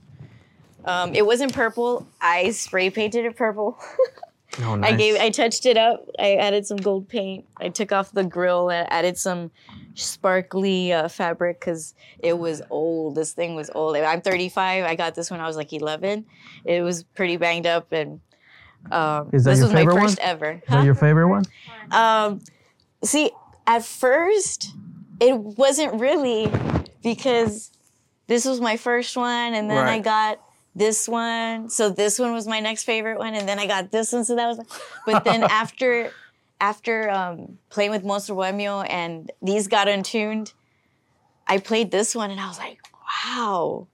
Um, it wasn't purple. I spray painted it purple. <laughs> oh, I gave I touched it up. I added some gold paint. I took off the grill and added some sparkly uh, fabric because it was old. This thing was old. I'm 35. I got this when I was like 11. It was pretty banged up and. Um, Is that this your was my favorite one? first ever. Is that your favorite one? Um, see, at first, it wasn't really because this was my first one, and then I got this one. So this one was my next favorite one, and then I got this one. So that was. <laughs> But then <laughs> after, after um, playing with Monstro Bohemio and these got untuned, I played this one, and I was like, wow,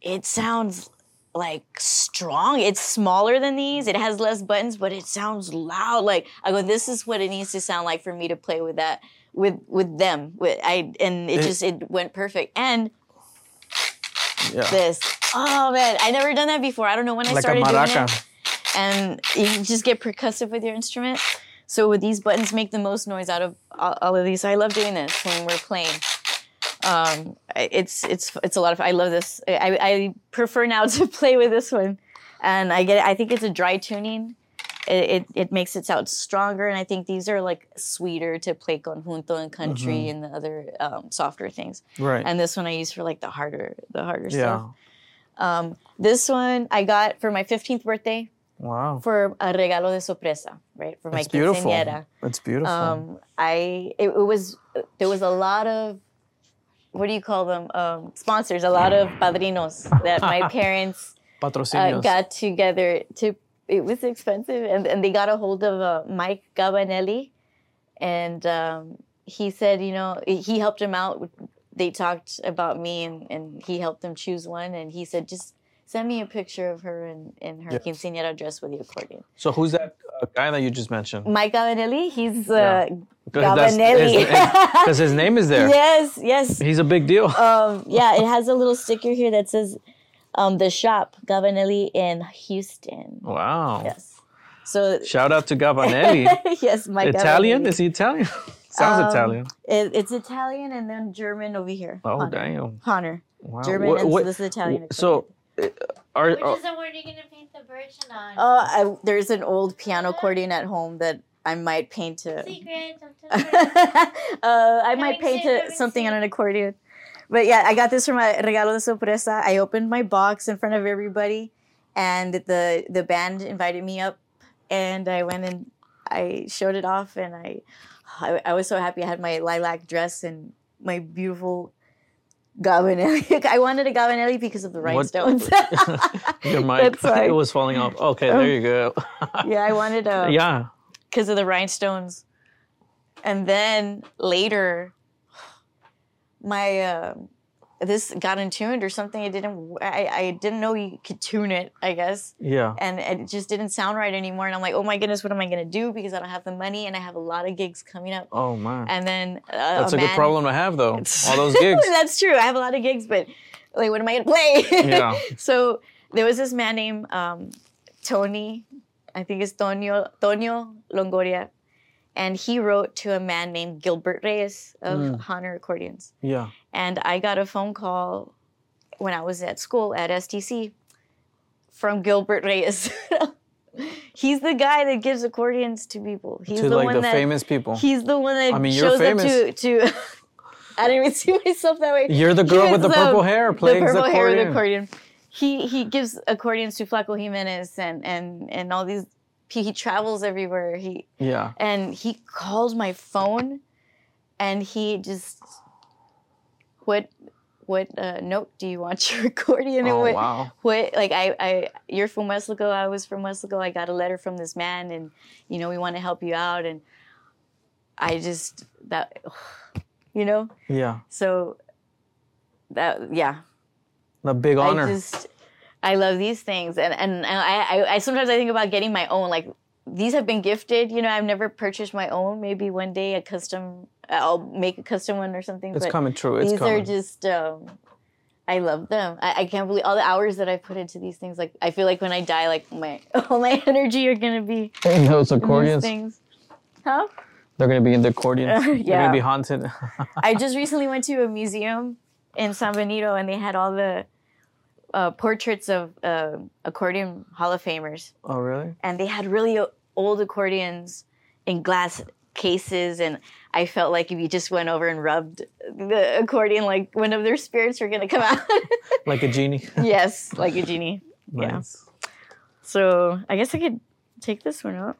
it sounds like strong. It's smaller than these. It has less buttons, but it sounds loud. Like I go, this is what it needs to sound like for me to play with that with with them. With I and it, It- just it went perfect. And Yeah. this, oh man, I never done that before. I don't know when I Like a started doing it. And you just get percussive with your instrument. So with these buttons, make the most noise out of all, all of these. I love doing this when we're playing. Um, it's it's it's a lot of. I love this. I, I prefer now <laughs> to play with this one, and I get. I think it's a dry tuning. It, it, it makes it sound stronger, and I think these are like sweeter to play conjunto and country and the other um, softer things. Right. And this one I use for like the harder the harder yeah. stuff. Um, this one I got for my 15th birthday Wow. for a regalo de sorpresa, right? For my beautiful. quinceañera. It's beautiful. Um, I it, it was there was a lot of what do you call them um, sponsors, a lot of padrinos that my <laughs> parents uh, got together to. It was expensive, and, and they got a hold of uh, Mike Gabanelli, and um, he said, you know, he helped him out. They talked about me, and, and he helped them choose one, and he said, just send me a picture of her in, in her Yeah. quinceañera dress with the accordion. so who's that uh, guy that you just mentioned? Mike Gabanelli, he's uh, Yeah. Gabanelli. <laughs> Because his name is there. yes, yes. He's a big deal. Um, yeah, it has a little sticker here that says um, the shop Gabanelli in Houston. wow. Yes. So Shout out to Gabanelli. <laughs> yes, Mike Italian? Is he Italian? <laughs> Sounds Um, Italian. It, it's Italian and then German over here. Oh, Hohner. damn. Hohner. Wow. German What- and so this is Italian. So, are, Which are is the word you're gonna paint the virgin on? Oh, I, there's an old piano accordion at home that I might paint to. Secret. Don't tell <laughs> uh, I might paint seen- it something on an accordion. But yeah, I got this from a regalo de sorpresa. I opened my box in front of everybody, and the the band invited me up, and I went and I showed it off, and I I, I was so happy. I had my lilac dress and my beautiful Gabanelli. <laughs> I wanted a Gabanelli because of the rhinestones. <laughs> your mic? Why. It was falling off. Okay, there you go. <laughs> yeah, I wanted a yeah. because of the rhinestones. And then later, my uh, this got untuned or something. I didn't. I, I didn't know you could tune it. I guess, Yeah. and it just didn't sound right anymore. And I'm like, oh my goodness, what am I gonna do? Because I don't have the money, and I have a lot of gigs coming up. Oh, man. And then uh, That's a, good man- problem to have, though. <laughs> All those gigs. <laughs> That's true. I have a lot of gigs, but like, what am I gonna play? <laughs> Yeah. so there was this man named um, Tony, I think it's Tonio Tonio Longoria, and he wrote to a man named Gilbert Reyes of Mm. Accordions. Yeah. And I got a phone call when I was at school at STC from Gilbert Reyes. <laughs> he's the guy that gives accordions to people. He's to the like one the that famous people. he's the one that I mean, you're shows up to famous. to. <laughs> I didn't even see myself that way. You're the girl with is, the purple hair the playing purple the hair with the accordion. accordion. He he gives accordions to Flaco Jimenez and and and all these. He, he travels everywhere. He Yeah. and he called my phone, and he just what what uh, note do you want your accordion? and Oh what, wow. what like I I you're from Weslaco. I was from Weslaco. I got a letter from this man, and you know we want to help you out, and I just that <sighs> you know Yeah. so that yeah The big honor. I just I love these things, and and, I, I I sometimes I think about getting my own. Like these have been gifted. You know, I've never purchased my own. Maybe one day a custom. I'll make a custom one or something. it's coming true. It's these coming. are just. Um, I love them. I, I can't believe all the hours that I put into these things. Like I feel like when I die, like my <laughs> all my energy are gonna be <laughs> Hey, those in these accordions. things. Huh? They're gonna be in the accordions. <laughs> They're Yeah. gonna be haunted. I just recently went to a museum in San Benito and they had all the uh, portraits of uh, accordion Hall of Famers. oh really? And they had really old accordions in glass cases. And I felt like if you just went over and rubbed the accordion, like one of their spirits were going to come out. <laughs> Like a genie. yes, like a genie. <laughs> Yeah. nice. So I guess I could take this one up.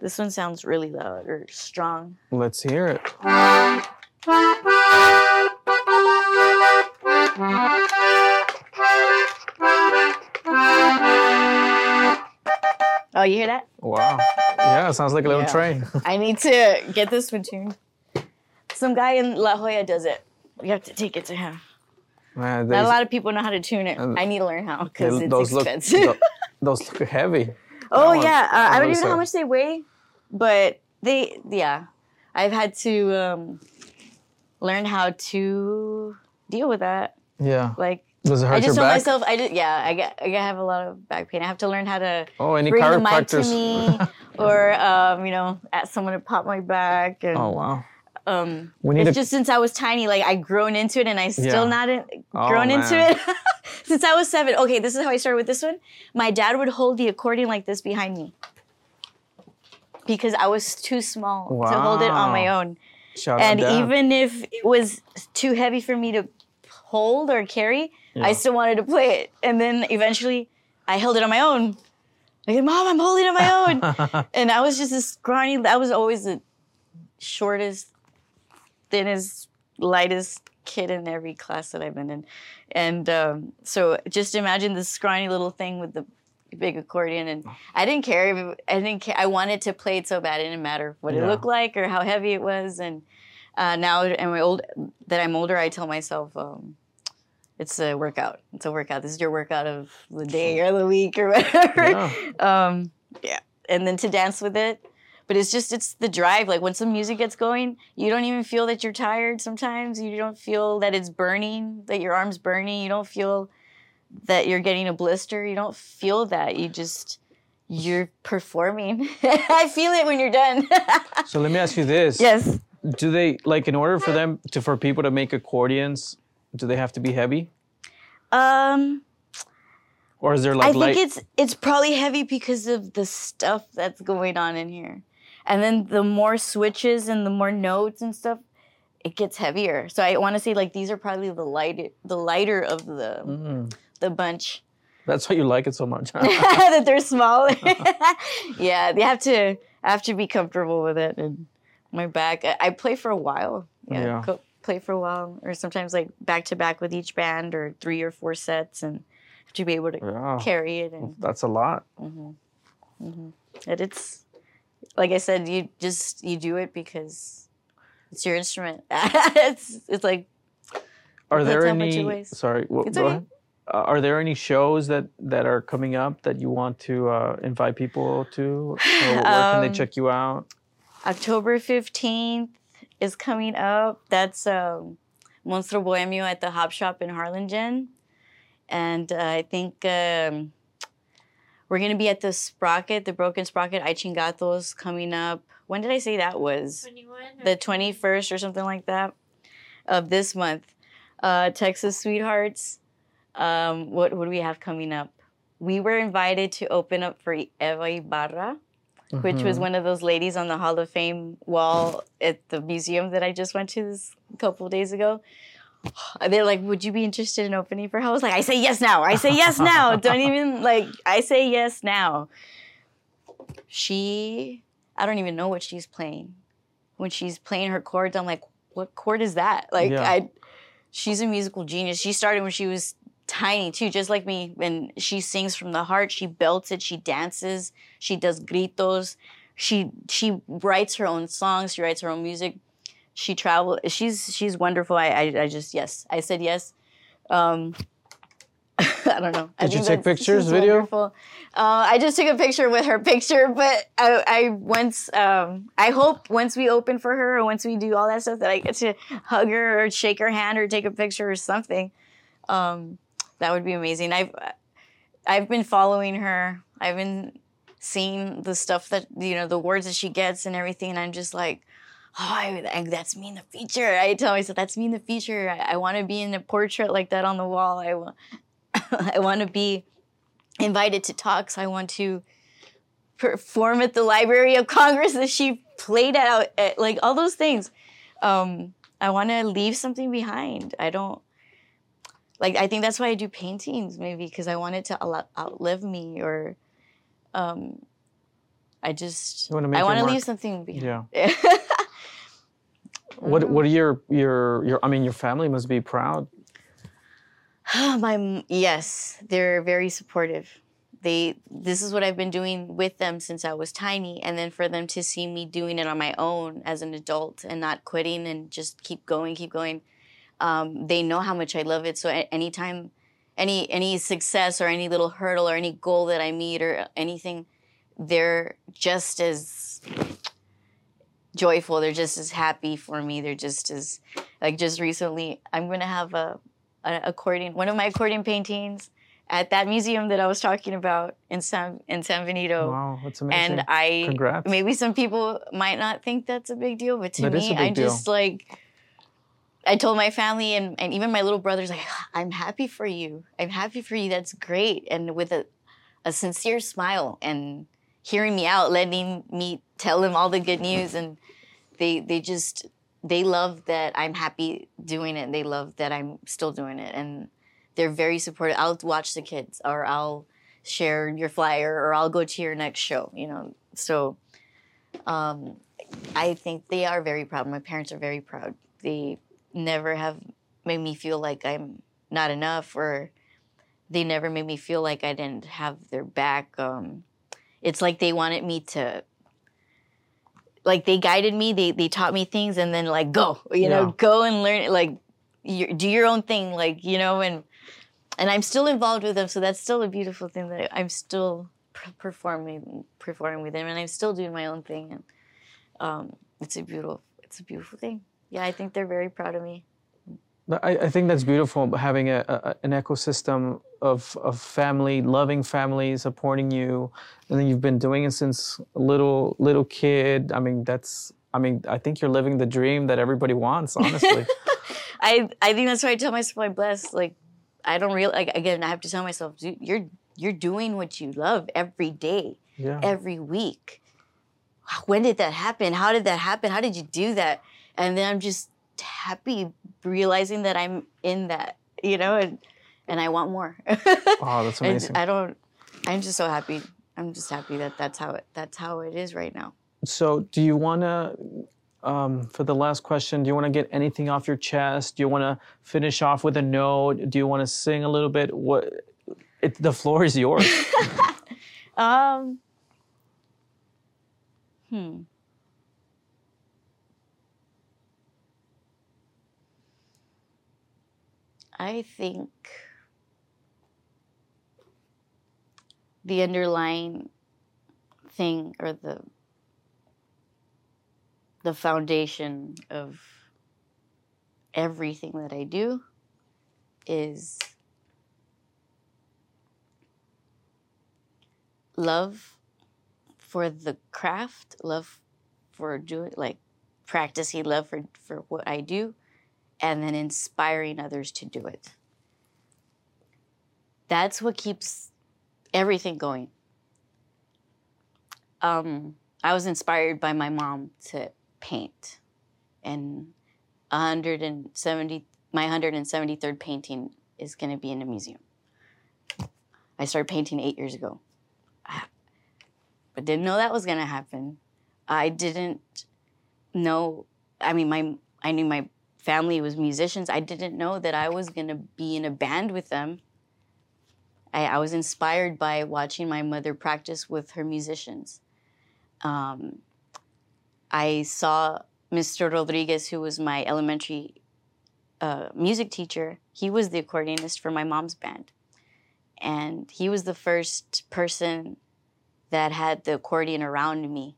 This one sounds really loud or strong. Let's hear it. <laughs> Oh, you hear that? Wow. Yeah, it sounds like a little Yeah. train. <laughs> I need to get this one tuned. Some guy in La Joya does it. We have to take it to him. Man, Not a lot of people know how to tune it. I need to learn how because it's those look expensive. tho- <laughs> those look heavy. oh one- yeah, uh, I don't even know how much they weigh, but they yeah, I've had to um, learn how to deal with that. Yeah. Like Does it hurt I just your told back? myself, I just yeah, I get I have a lot of back pain. I have to learn how to oh, any bring the mic to me, <laughs> or um, you know, ask someone to pop my back. And, oh wow. um, We need it's to. just since I was tiny, like I grown into it, and I still Yeah. not in, Oh, grown into it <laughs> since I was seven. Okay, this is how I started with this one. My dad would hold the accordion like this behind me because I was too small to hold it on my Wow. own, Shout and even if it was too heavy for me to hold or carry, Yeah. I still wanted to play it. And then eventually, I held it on my own. Like, mom, I'm holding it on my <laughs> own. and I was just this scrawny. I was always the shortest, thinnest, lightest kid in every class that I've been in. And um, so just imagine this scrawny little thing with the big accordion. And I didn't care. I didn't care. I wanted to play it so bad. It didn't matter what it looked like or how heavy it was. And uh, now, and my old that I'm older, I tell myself. Um, it's a workout. It's a workout. This is your workout of the day or the week or <laughs> whatever. Yeah. um yeah. And then to dance with it. But it's just it's the drive. Like when some music gets going you don't even feel that you're tired sometimes. You don't feel that it's burning that your arm's burning. You don't feel that you're getting a blister. You don't feel that. You just you're performing. <laughs> I feel it when you're done. <laughs> So let me ask you this. yes. Do they like in order for them to for people to make accordions? Do they have to be heavy, um or is there like I think light? it's it's probably heavy because of the stuff that's going on in here. And then the more switches and the more notes and stuff, it gets heavier. So I want to say like these are probably the lighter the lighter of the Mm, the bunch. that's why you like it so much. <laughs> that they're small. <laughs> <laughs> yeah, they have to I have to be comfortable with it and my back. I, I play for a while. Yeah, Yeah. co- play for a while, or sometimes like back to back with each band, or three or four sets, and have to be able to yeah. carry it and That's a lot. and it's like I said, you just you do it because it's your instrument. <laughs> it's it's like Are there Depends how much it any? Sorry, go okay. ahead. Uh, are there any shows that that are coming up that you want to uh, invite people to? Or where can they Um, check you out? October fifteenth is coming up. That's um, Monstro Bohemio at the Hop Shop in Harlingen, and uh, I think um, we're gonna be at the Sprocket, the Broken Sprocket, I Chingatos coming up. When did I say that was? 21 the 21st or something like that of this month. Uh, Texas Sweethearts. Um, what, what do we have coming up? we were invited to open up for Eva Ybarra, which was Mhm. one of those ladies on the Hall of Fame wall at the museum that I just went to this a couple days ago. <sighs> They're like, "Would you be interested in opening for her?" I was like, "I say yes now. I say yes now. <laughs> Don't even like. I say yes now." She, I don't even know what she's playing. When she's playing her chords, I'm like, "What chord is that?" Like, Yeah. I, she's a musical genius. She started when she was tiny too, just like me. And she sings from the heart. She belts it. She dances. She does gritos. She she writes her own songs. She writes her own music. She travel. She's she's wonderful. I I, I just yes. I said yes. Um, <laughs> I don't know. I Did you take pictures, video? Uh, I just took a picture with her picture, but I, I once um, I hope once we open for her or once we do all that stuff that I get to hug her or shake her hand or take a picture or something. Um, that would be amazing. I've I've been following her. I've been seeing the stuff that you know, the words that she gets and everything, and I'm just like, oh, I, that's me in the future. I tell myself that's me in the future. I, I want to be in a portrait like that on the wall. I want <laughs> I want to be invited to talks. I want to perform at the Library of Congress that she played out at, like all those things. Um, I want to leave something behind. I don't like. I think that's why I do paintings, maybe because I want it to outlive me, or um, I just make I want to leave something behind. Yeah. <laughs> What what are your your your I mean your family must be proud. <sighs> my yes, they're very supportive. They this is what I've been doing with them since I was tiny, and then for them to see me doing it on my own as an adult and not quitting and just keep going, keep going. Um, they know how much I love it. So anytime, any any success or any little hurdle or any goal that I meet or anything, they're just as joyful. They're just as happy for me. They're just as like just recently. I'm gonna have a an accordion, one of my accordion paintings at that museum that I was talking about in San in San Benito. Wow, that's amazing. And I Congrats. maybe some people might not think that's a big deal, but to That a me, I deal. just like I told my family and, and even my little brother's like, I'm happy for you. I'm happy for you. That's great. And with a, a sincere smile and hearing me out, letting me tell them all the good news. And they they just they love that I'm happy doing it. They love that I'm still doing it. And they're very supportive. I'll watch the kids or I'll share your flyer or I'll go to your next show, you know. So um, I think they are very proud. My parents are very proud. They never have made me feel like I'm not enough or they never made me feel like I didn't have their back. Um, it's like they wanted me to like they guided me, they they taught me things and then like go, you Yeah. know, go and learn like you, do your own thing like, you know, and and I'm still involved with them, so that's still a beautiful thing that I'm still performing performing with them and I'm still doing my own thing and um, it's a beautiful it's a beautiful thing. Yeah, I think they're very proud of me. I, I think that's beautiful having a, a, an ecosystem of, of family, loving family supporting you, and then you've been doing it since a little little kid. I mean, that's I mean, I think you're living the dream that everybody wants. Honestly, <laughs> I I think that's why I tell myself I'm blessed. Like I don't real like again I have to tell myself "Dude, you're you're doing what you love every day, yeah. every week. When did that happen? How did that happen? How did you do that? And then I'm just happy realizing that I'm in that, you know, and and I want more. <laughs> Oh, that's amazing. I, don't. I'm just so happy. I'm just happy that that's how it that's how it is right now. So, do you want to, um, for the last question, do you want to get anything off your chest? Do you want to finish off with a note? Do you want to sing a little bit? What? It, the floor is yours. <laughs> Um. Hmm. I think the underlying thing or the the foundation of everything that I do is love for the craft, love for doing like practicing love for, for what I do, and then inspiring others to do it. That's what keeps everything going. Um, I was inspired by my mom to paint, and 170 my 173rd painting is going to be in a museum. I started painting eight years ago, but didn't know that was going to happen. I didn't know. I mean, my I knew my family was musicians. I didn't know that I was going to be in a band with them. I, I was inspired by watching my mother practice with her musicians. Um, I saw Mr. Rodriguez, who was my elementary uh, music teacher. He was the accordionist for my mom's band. And he was the first person that had the accordion around me.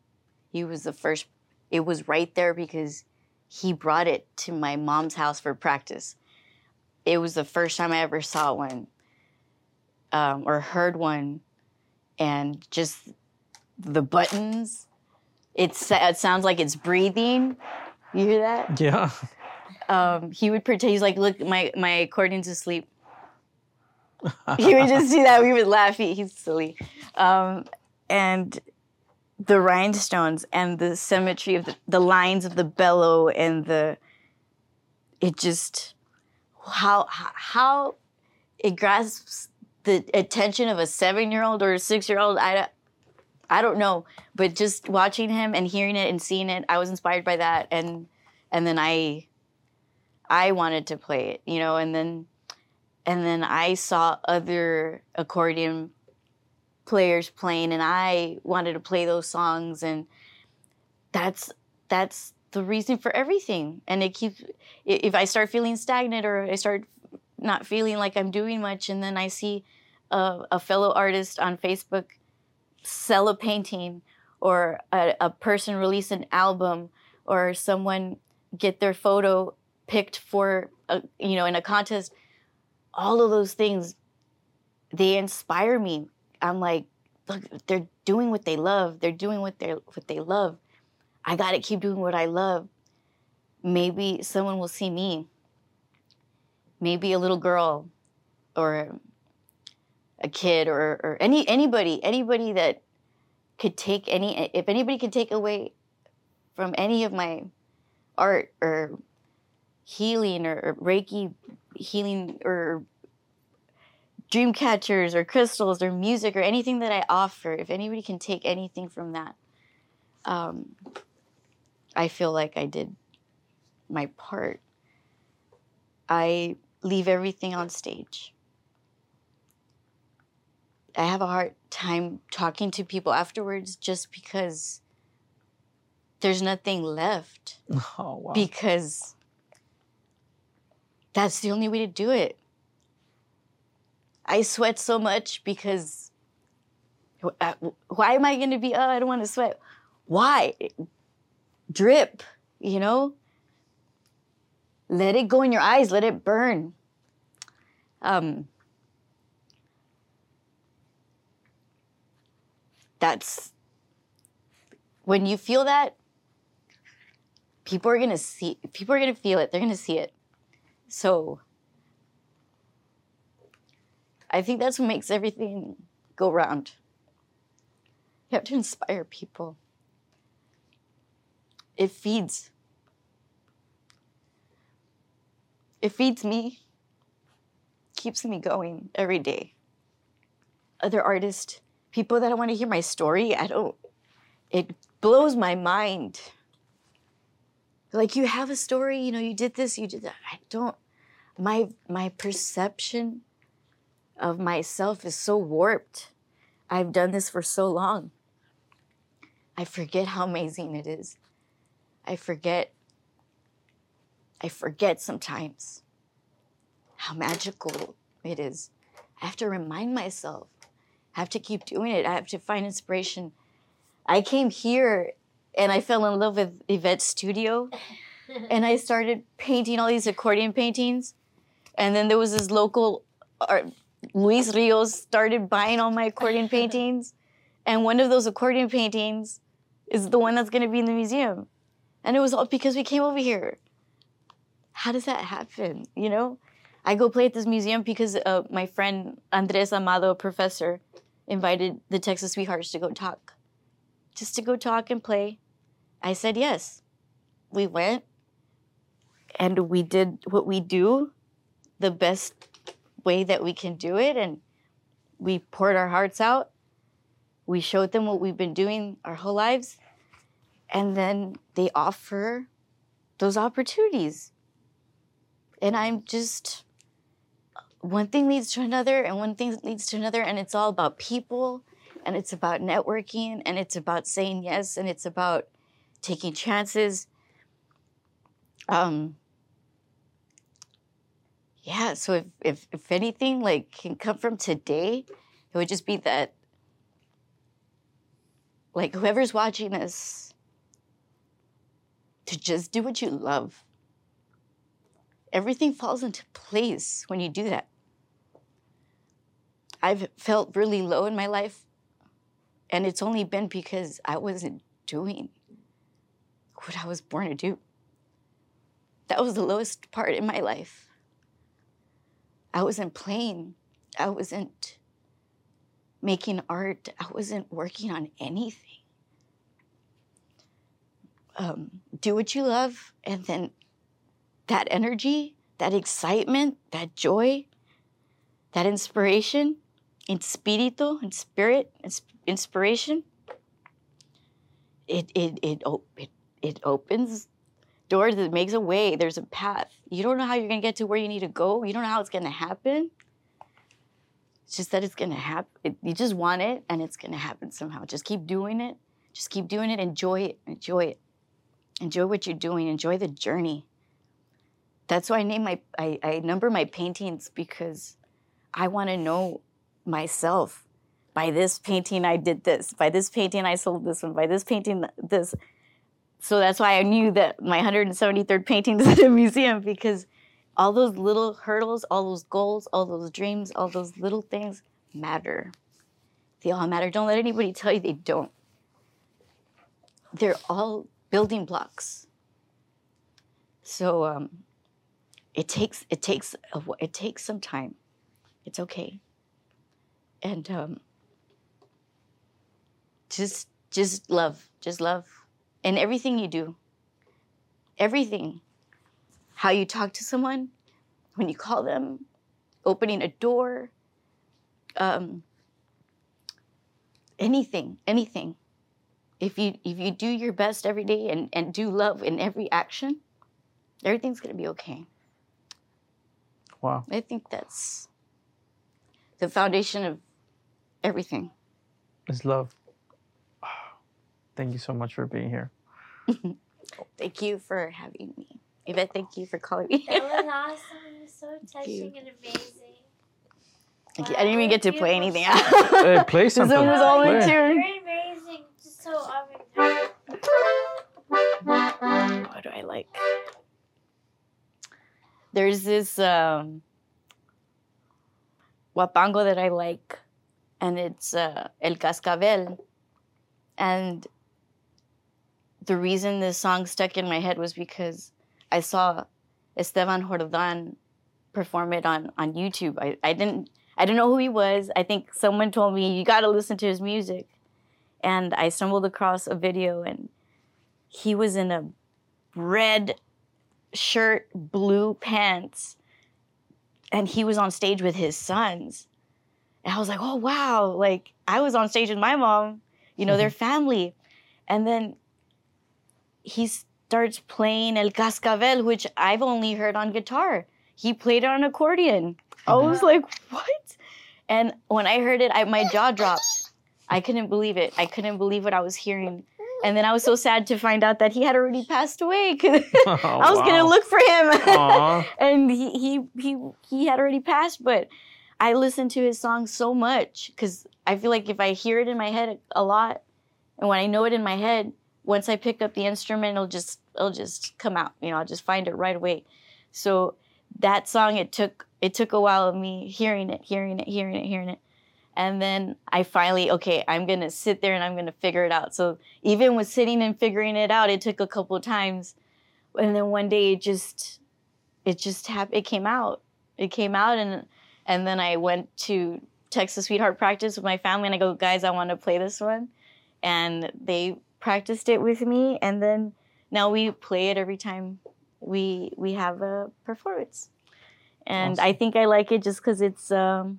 He was the first, it was right there because he brought it to my mom's house for practice. It was the first time I ever saw one um, or heard one, and just the buttons. It's, it sounds like it's breathing. You hear that? Yeah. Um, he would pretend. He's like, "Look, my my accordion's asleep." he would just do that. We would laugh. He, he's silly, um, and the rhinestones and the symmetry of the, the lines of the bellow and the it just how how it grasps the attention of a seven year old or a six year old I, I don't know. But just watching him and hearing it and seeing it i was inspired by that. And and then i i wanted to play it you know and then and then i saw other accordion players playing and I wanted to play those songs and that's that's the reason for everything. And it keeps if I start feeling stagnant or I start not feeling like I'm doing much and then I see a, a fellow artist on Facebook sell a painting or a, a person release an album or someone get their photo picked for a, you know in a contest all of those things they inspire me I'm like, look, they're doing what they love. They're doing what they what they love. I gotta keep doing what I love. Maybe someone will see me. Maybe a little girl, or a kid, or or any anybody anybody that could take any if anybody could take away from any of my art or healing or, or Reiki healing or dream catchers or crystals or music or anything that I offer, if anybody can take anything from that, um, I feel like I did my part. I leave everything on stage. I have a hard time talking to people afterwards just because there's nothing left. <laughs> Oh wow. Because that's the only way to do it. I sweat so much because uh, why am I going to be, oh, I don't want to sweat? Why? Drip, you know? Let it go in your eyes, let it burn. Um, that's when you feel that, people are going to see, people are going to feel it, they're going to see it. So, I think that's what makes everything go round. You have to inspire people. It feeds. It feeds me, keeps me going every day. Other artists, people that I want to hear my story, I don't, it blows my mind. Like you have a story, you know, you did this, you did that. I don't, my my perception of myself is so warped. I've done this for so long. I forget how amazing it is. I forget. I forget sometimes how magical it is. I have to remind myself. I have to keep doing it. I have to find inspiration. I came here and I fell in love with Yvette's studio and I started painting all these accordion paintings. And then there was this local art, Luis Rios started buying all my accordion paintings. And one of those accordion paintings is the one that's going to be in the museum. And it was all because we came over here. How does that happen? You know, I go play at this museum because uh, my friend Andres Amado, professor, invited the Texas Sweethearts to go talk, just to go talk and play. I said yes. We went and we did what we do the best way that we can do it. And we poured our hearts out. We showed them what we've been doing our whole lives. And then they offer those opportunities. And I'm just, one thing leads to another, and one thing leads to another. And it's all about people, and it's about networking, and it's about saying yes, and it's about taking chances. Um, yeah, so if, if, if anything like can come from today, it would just be that like whoever's watching this to just do what you love. Everything falls into place when you do that. I've felt really low in my life, and it's only been because I wasn't doing what I was born to do. That was the lowest part in my life. I wasn't playing. I wasn't making art. I wasn't working on anything. Um, do what you love, and then that energy, that excitement, that joy, that inspiration, espíritu, and spirit, ins- inspiration, it, it, it, op- it, it opens doors, it makes a way, there's a path. You don't know how you're going to get to where you need to go. You don't know how it's going to happen. It's just that it's going to happen. You just want it, and it's going to happen somehow. Just keep doing it. Just keep doing it. Enjoy it. Enjoy it. Enjoy what you're doing. Enjoy the journey. That's why I name my I, I number my paintings because I want to know myself. By this painting, I did this. By this painting, I sold this one. By this painting, this. So that's why I knew that my 173rd painting is <laughs> in a museum because all those little hurdles, all those goals, all those dreams, all those little things matter. They all matter. Don't let anybody tell you they don't. They're all building blocks. So um, it takes it takes a, it takes some time. It's okay. And um, just just love, just love, in everything you do. Everything how you talk to someone, when you call them, opening a door, um, anything, anything. If you if you do your best every day and, and do love in every action, everything's gonna be okay. Wow. I think that's the foundation of everything. It's love. <sighs> Thank you so much for being here. Thank you for having me. Yvette, thank you for calling me. That was <laughs> awesome. It was so touching and amazing. Thank you. I didn't even get to play anything Beautiful out. stuff. <laughs> Hey, play something. Zoom was all in tune. You're amazing. Just so amazing. What do I like? There's this um, huapango that I like, and it's uh, El Cascabel. And the reason this song stuck in my head was because I saw Esteban Jordan perform it on, on YouTube. I, I didn't I didn't know who he was. I think someone told me you got to listen to his music, and I stumbled across a video and he was in a red shirt, blue pants, and he was on stage with his sons. And I was like, oh wow, like I was on stage with my mom, you know, their <laughs> family. And then he starts playing El Cascabel, which I've only heard on guitar. He played it on accordion. I oh, was like, what? And when I heard it, I, my jaw dropped. I couldn't believe it. I couldn't believe what I was hearing. And then I was so sad to find out that he had already passed away because <laughs> <laughs> oh, I was gonna look for him. <laughs> And he, he he he had already passed, but I listened to his song so much because I feel like if I hear it in my head a lot, and when I know it in my head, once I pick up the instrument, it'll just it'll just come out. You know, I'll just find it right away. So that song, it took it took a while of me hearing it, hearing it, hearing it, hearing it. And then I finally, okay, I'm gonna sit there and I'm gonna figure it out. So even with sitting and figuring it out, it took a couple of times. And then one day it just it just happened it came out. It came out and and then I went to Texas Sweetheart practice with my family, and I go, guys, I want to play this one, and they practiced it with me, and then now we play it every time we we have a performance, and Awesome. I think I like it just because it's um,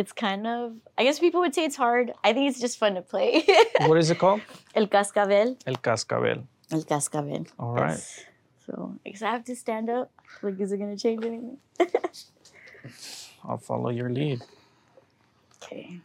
it's kind of I guess people would say it's hard. I think it's just fun to play. <laughs> What is it called? El cascabel. El cascabel. El cascabel. All right. Yes. So I guess I have to stand up. Like, is it gonna change anything? <laughs> I'll follow your lead. Okay.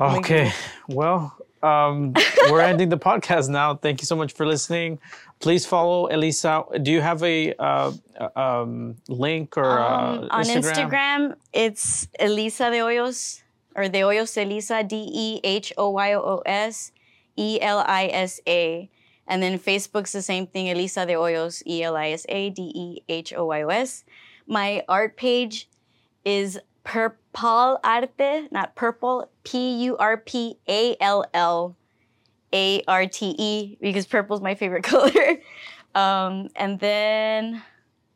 Okay. Well, um, <laughs> we're ending the podcast now. Thank you so much for listening. Please follow Elisa. Do you have a uh, uh, um, link or uh, Um, on Instagram? it's Elisa de Hoyos or de Hoyos Elisa D E H O Y O S E L I S A, And then Facebook's the same thing, Elisa de Hoyos, E L I S A D E H O Y O S. My art page is Purpall Arte, not purple, P U R P A L L A R T E, because purple's my favorite <laughs> color. Um, and then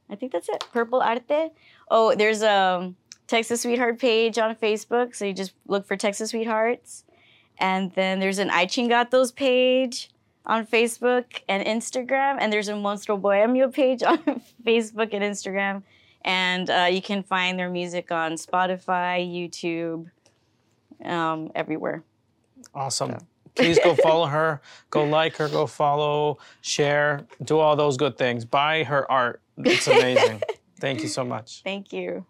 I think that's it. Purpall Arte. Oh, there's a Texas Sweetheart page on Facebook, so you just look for Texas Sweethearts. And then there's an I Chingatos page on Facebook and Instagram, and there's a Monstro Bohemio page <laughs> on Facebook and Instagram. And uh, you can find their music on Spotify, YouTube, um, everywhere. Awesome. Please go <laughs> follow her. Go like her. Go follow, share, do all those good things. Buy her art. It's amazing. <laughs> Thank you so much. Thank you.